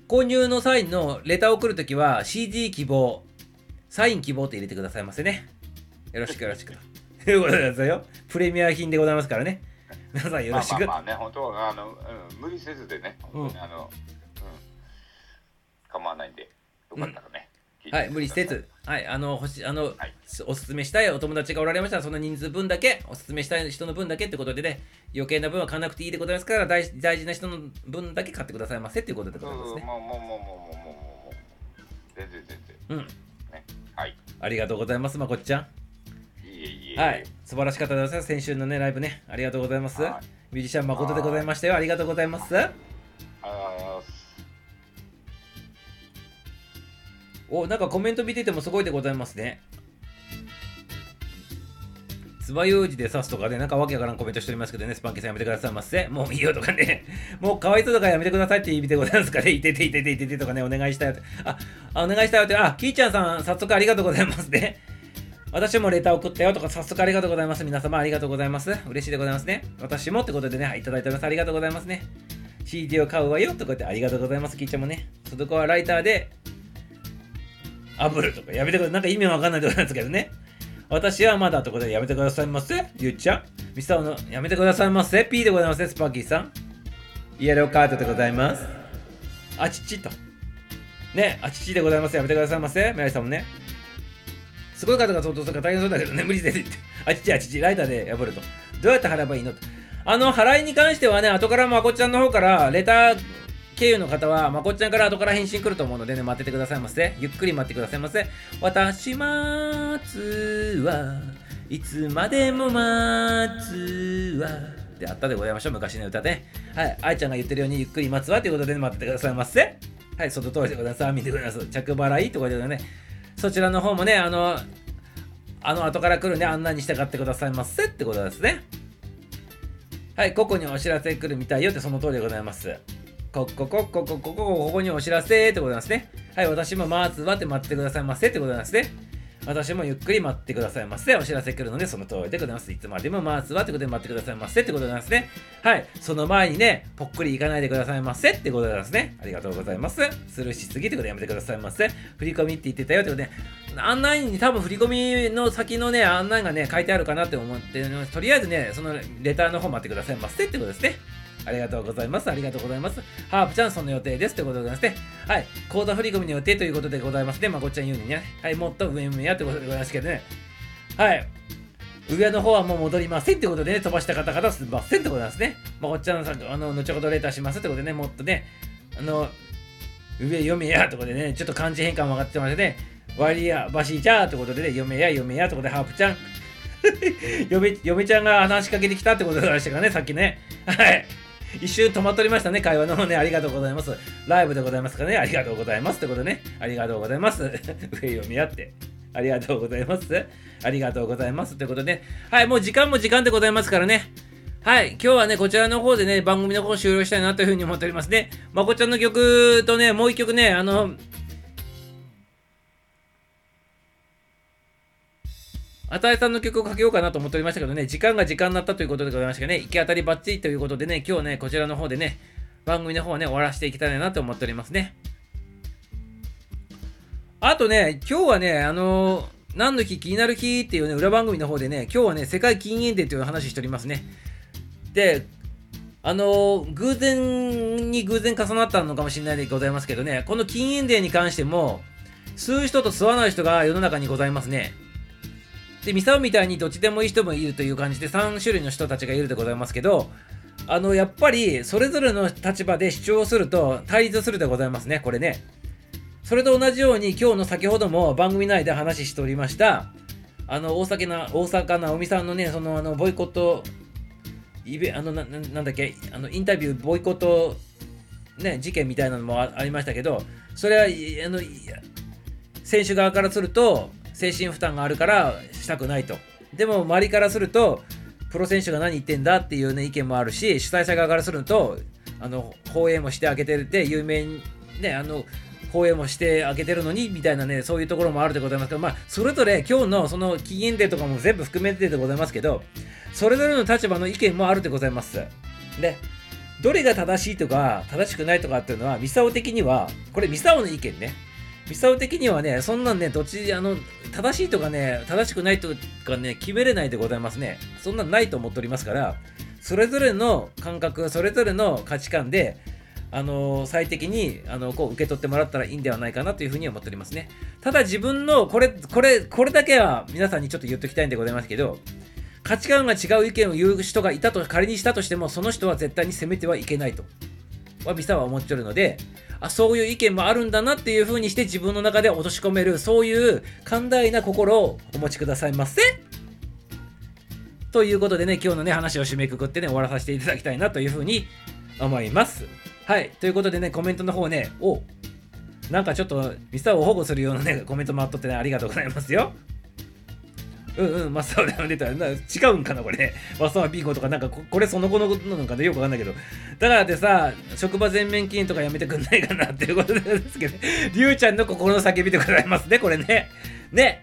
Speaker 1: 購入の際のレターを送るときは CD 希望、サイン希望と入れてくださいませね。よろしくよろしく。ということですよ。プレミア品でございますからね。皆さんよろしく。
Speaker 2: まあまあまあね、本当はあの、うん、無理せずでね、本当にあの、うん、構わないんで、よかったらね。
Speaker 1: はい、無理せず。はい、あの、欲しあの、
Speaker 2: はい
Speaker 1: おすすめしたいお友達がおられましたら、その人数分だけ、おすすめしたい人の分だけってことでね、余計な分は買わなくていいでございますから、大大事な人の分だけ買ってくださいませっていうことでございますね。
Speaker 2: もうもうもうもうもうもう全然全然
Speaker 1: うん。
Speaker 2: ねはい
Speaker 1: ありがとうございます、まこっちゃん。はい、素晴らしかったです。先週のね、ライブね、ありがとうございます。
Speaker 2: はい
Speaker 1: ミュージシャン誠でございましたよ。ありがとうございます。お、なんかコメント見ててもすごいでございますね。つばようじで刺すとかね、なんかわけわからんコメントしておりますけどね、スパンキーさんやめてくださいませ。もういいよとかね、もうかわいそうとかやめてくださいって意味でございますかね、いてていてていててとかね、お願いしたよって。あ、あお願いしたよって、あ、キーちゃんさん、早速ありがとうございますね。私もレター送ったよとか、早速ありがとうございます。皆様ありがとうございます。嬉しいでございますね。私もってことでね、はいいただいております。ありがとうございますね。CD を買うわよとか言ってありがとうございます。キーちゃんもね。そこはライターで、炙るとかやめてください。なんか意味わかんないところなんですけどね。私はまだところでやめてくださいませ。ゆっちゃん。ミスターのやめてくださいませ。P でございますね、スパーキーさん。イエローカードでございます。あちちと。ね、あちちでございます。やめてくださいませ。メアリさんもね。すごい方が相当するから大変そうだけどね、無理ですって。あちちあちち、ライターで破ると。どうやって払えばいいの？あの、払いに関してはね、後からまこちゃんの方から、レター経由の方は、まこちゃんから後から返信来ると思うのでね、待っててくださいませ。ゆっくり待ってくださいませ。私待つわ、いつまでも待つわ。であったでございましょう、昔の歌で。はい、愛ちゃんが言ってるようにゆっくり待つわということで、ね、待っててくださいませ。はい、その通りでございます。見てください。着払いということでね、そちらの方もね、あの、あの後から来るね、案内に従ってくださいませってことですね。はい、ここにお知らせ来るみたいよってその通りでございます。ここ、ここ、ここ、ここ、ここにお知らせってことなんですね。はい、私もまずはって待ってくださいませってことなんですね。私もゆっくり待ってくださいませ。お知らせ来るのでその通りでございます。いつまでも待つわってことで待ってくださいませってことなんですね。はい、その前にね、ぽっくり行かないでくださいませってことなんですね。ありがとうございます。スルーしすぎってことでやめてくださいませ。振り込みって言ってたよってことで、案内に多分振り込みの先のね、案内がね、書いてあるかなって思って、とりあえずね、そのレターの方待ってくださいませってことですね。ありがとうございます。ありがとうございます。ハープちゃん、その予定です。ということでございまして、はい。口座振り込みの予定ということでございますね。まあ、こっちゃん言うにね。はい。もっと上上やってことでございますけどね。はい。上の方はもう戻りませんってことでね、飛ばした方々すみませんってことなんですね。まあ、こっちゃんさん、あの、後ほどレターしますってことでね、もっとね、あの、上読めやってことでね、ちょっと漢字変換分かってましてね、割りやばしじゃーってことでね、読めや読めやってことで、ハープちゃん、嫁嫁ちゃんが話しかけてきたってことでしたからね、さっきね。はい。一瞬止まっておりましたね、会話の方ね。ありがとうございます。ライブでございますかね。ありがとうございます。ってことね。ありがとうございます。上を見合って。ありがとうございます。ありがとうございます。ってことで、はい、もう時間も時間でございますからね。はい、今日はね、こちらの方でね、番組の方終了したいなというふうに思っておりますね。まこちゃんの曲とね、もう一曲ね、あの、あたえさんの曲をかけようかなと思っておりましたけどね、時間が時間になったということでございましたけどね、行き当たりばっちりということでね、今日ね、こちらの方でね、番組の方はね、終わらせていきたいなと思っておりますね。あとね、今日はね、あのー何の日気になる日っていうね、裏番組の方でね、今日はね、世界禁煙デーっていう話しておりますね。で、あのー偶然に偶然重なったのかもしれないでございますけどね、この禁煙デーに関しても、吸う人と吸わない人が世の中にございますね。で、ミサオみたいにどっちでもいい人もいるという感じで3種類の人たちがいるでございますけど、あの、やっぱりそれぞれの立場で主張すると対立するでございますね、これね。それと同じように今日の先ほども番組内で話しておりました、あの、大阪な、大阪直美さんのね、その、あの、ボイコット、イベあのななんだっけあのインタビューボイコット、ね、事件みたいなのもありましたけどそれはあの選手側からすると精神負担があるからしたくないと。でも周りからするとプロ選手が何言ってんだっていう、ね、意見もあるし主催者側からするとあの放映もしてあげてるって有名にねあの放映もしてあげてるのにみたいなねそういうところもあるでございますけどまあそれぞれ今日のその期限デーとかも全部含めてでございますけどそれぞれの立場の意見もあるでございます。でどれが正しいとか正しくないとかっていうのはミサオ的にはこれミサオの意見ね。ミサオ的にはねそんなんねどっちあの正しいとかね正しくないとかね決めれないでございますね。そんなんないと思っておりますからそれぞれの感覚それぞれの価値観であの最適にあのこう受け取ってもらったらいいんではないかなというふうに思っておりますね。ただ自分のこれこれこれだけは皆さんにちょっと言っときたいんでございますけど価値観が違う意見を言う人がいたと仮にしたとしてもその人は絶対に責めてはいけないと。はビサは思ってるのであそういう意見もあるんだなっていう風にして自分の中で落とし込めるそういう寛大な心をお持ちくださいませ？ということでね今日のね話を締めくくってね終わらさせていただきたいなという風に思います。はいということでねコメントの方ねおなんかちょっとミサを保護するようなねコメントもあっとってねありがとうございますよ。うんうん、マスターで読んでたらな違うんかな、これ、ね。マスタービーコとか、なんかこ、これその子のことなのかね、よくわかんないけど。だからってさ、職場全面禁煙とかやめてくんないかなっていうことなんですけど、りゅうちゃんの心の叫びでございますね、これね。ね。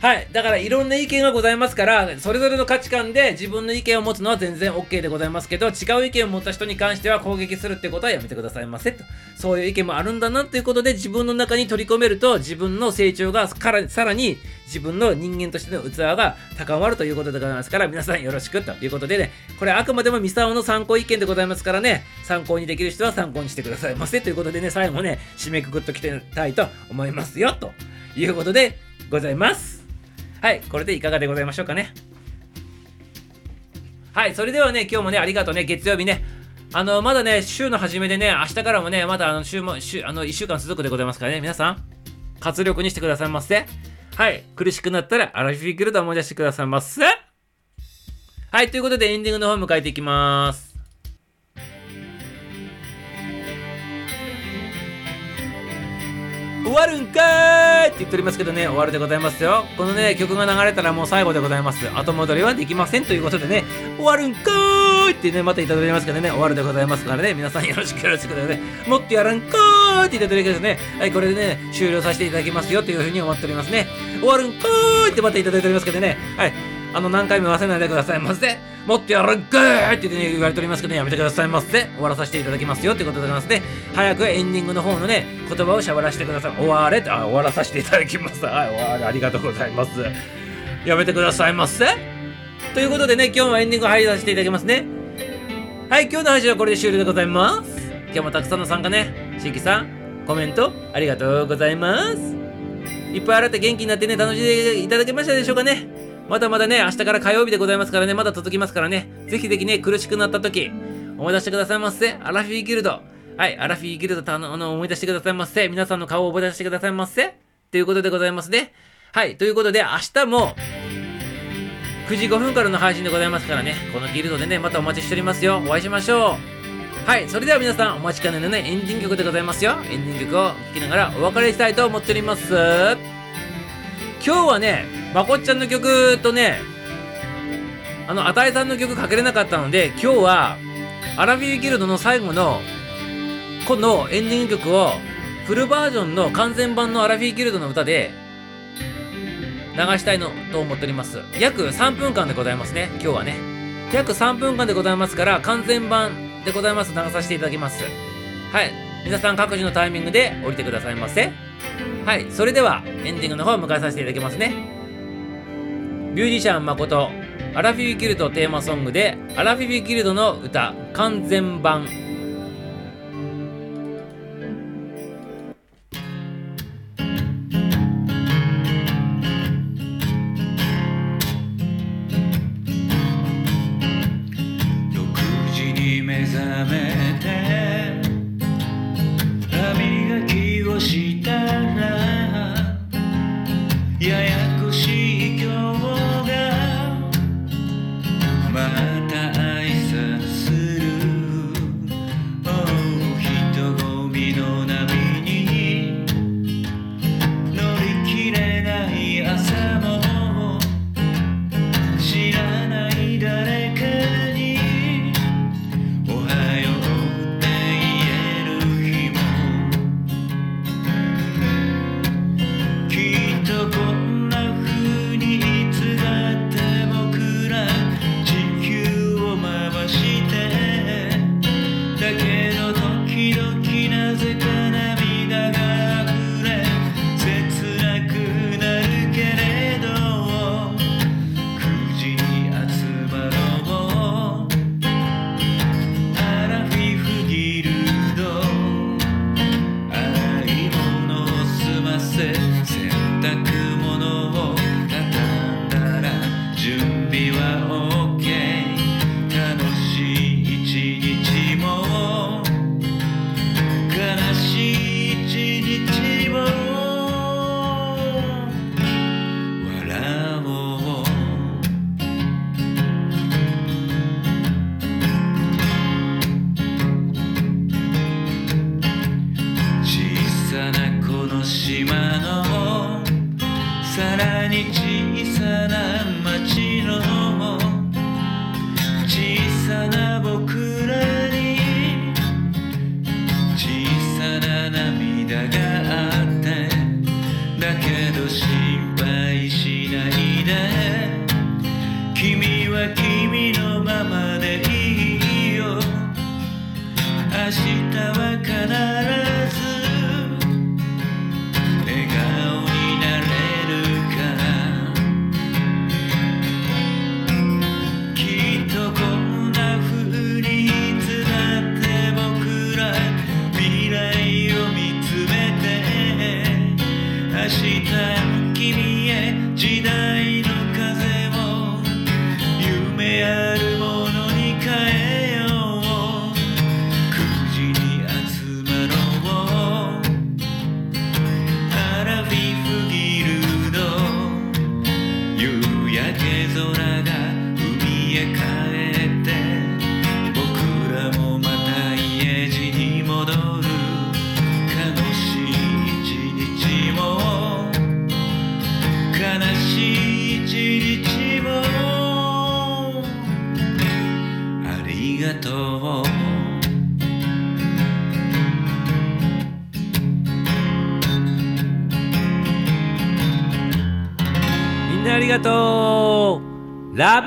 Speaker 1: はい。だからいろんな意見がございますから、それぞれの価値観で自分の意見を持つのは全然 OK でございますけど、違う意見を持った人に関しては攻撃するってことはやめてくださいませと。そういう意見もあるんだなということで自分の中に取り込めると自分の成長がからさらに自分の人間としての器が高まるということでございますから皆さんよろしくということでねこれあくまでもミサオの参考意見でございますからね参考にできる人は参考にしてくださいませということでね最後ね締めくくっときたいと思いますよということでございますはいこれでいかがでございましょうかねはいそれではね今日もねありがとうね月曜日ねあの、まだね、週の初めでね、明日からもね、まだあの週も、週、あの、1週間続くでございますからね、皆さん、活力にしてくださいませ。はい、苦しくなったら、アラフィフギルド思い出してくださいませ。はい、ということでエンディングの方を迎えていきます。終わるんかーいって言っておりますけどね、終わるでございますよ。このね、曲が流れたらもう最後でございます。後戻りはできませんということでね、終わるんかーいってね、またいただきますからね、終わるでございますからね、皆さんよろしくよろしくだよね。もっとやらんかーいって言っていただきますね。はい、これでね、終了させていただきますよというふうに思っておりますね。終わるんかーいってまたいただいておりますけどね、はい。あの、何回も忘れないでくださいませ。もっとやるんかーいって、ね、言われておりますけど、ね、やめてくださいませ。終わらさせていただきますよってことでございますね。早くエンディングの方のね、言葉をしゃべらせてください。終われ、あ、終わらさせていただきます。はい、終われ、ありがとうございます。やめてくださいませ。ということでね、今日もエンディング入りさせていただきますね。はい、今日の配信はこれで終了でございます。今日もたくさんの参加ね、しんきさん、コメントありがとうございます。いっぱい洗って元気になってね、楽しんでいただけましたでしょうかね。まだまだね、明日から火曜日でございますからね、まだ続きますからね、ぜひぜひね、苦しくなった時、思い出してくださいませ。アラフィーギルド。はい、アラフィーギルドとあの、あの思い出してくださいませ。皆さんの顔を思い出してくださいませ。ということでございますね。はい、ということで、明日も、9時5分からの配信でございますからね、このギルドでね、またお待ちしておりますよ。お会いしましょう。はい、それでは皆さん、お待ちかねのね、エンディング曲でございますよ。エンディング曲を聴きながらお別れしたいと思っております。今日はね、まこっちゃんの曲とね、あの、あたいさんの曲かけれなかったので、今日は、アラフィーギルドの最後の、このエンディング曲を、フルバージョンの完全版のアラフィーギルドの歌で、流したいのと思っております。約3分間でございますね、今日はね。約3分間でございますから、完全版でございます。流させていただきます。はい。皆さん各自のタイミングで降りてくださいませ。はい。それでは、エンディングの方を迎えさせていただきますね。ミュージシャン誠、アラフィフギルドテーマソングで、アラフィフギルドの歌、完全版。
Speaker 3: 目覚め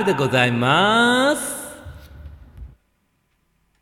Speaker 1: でございます。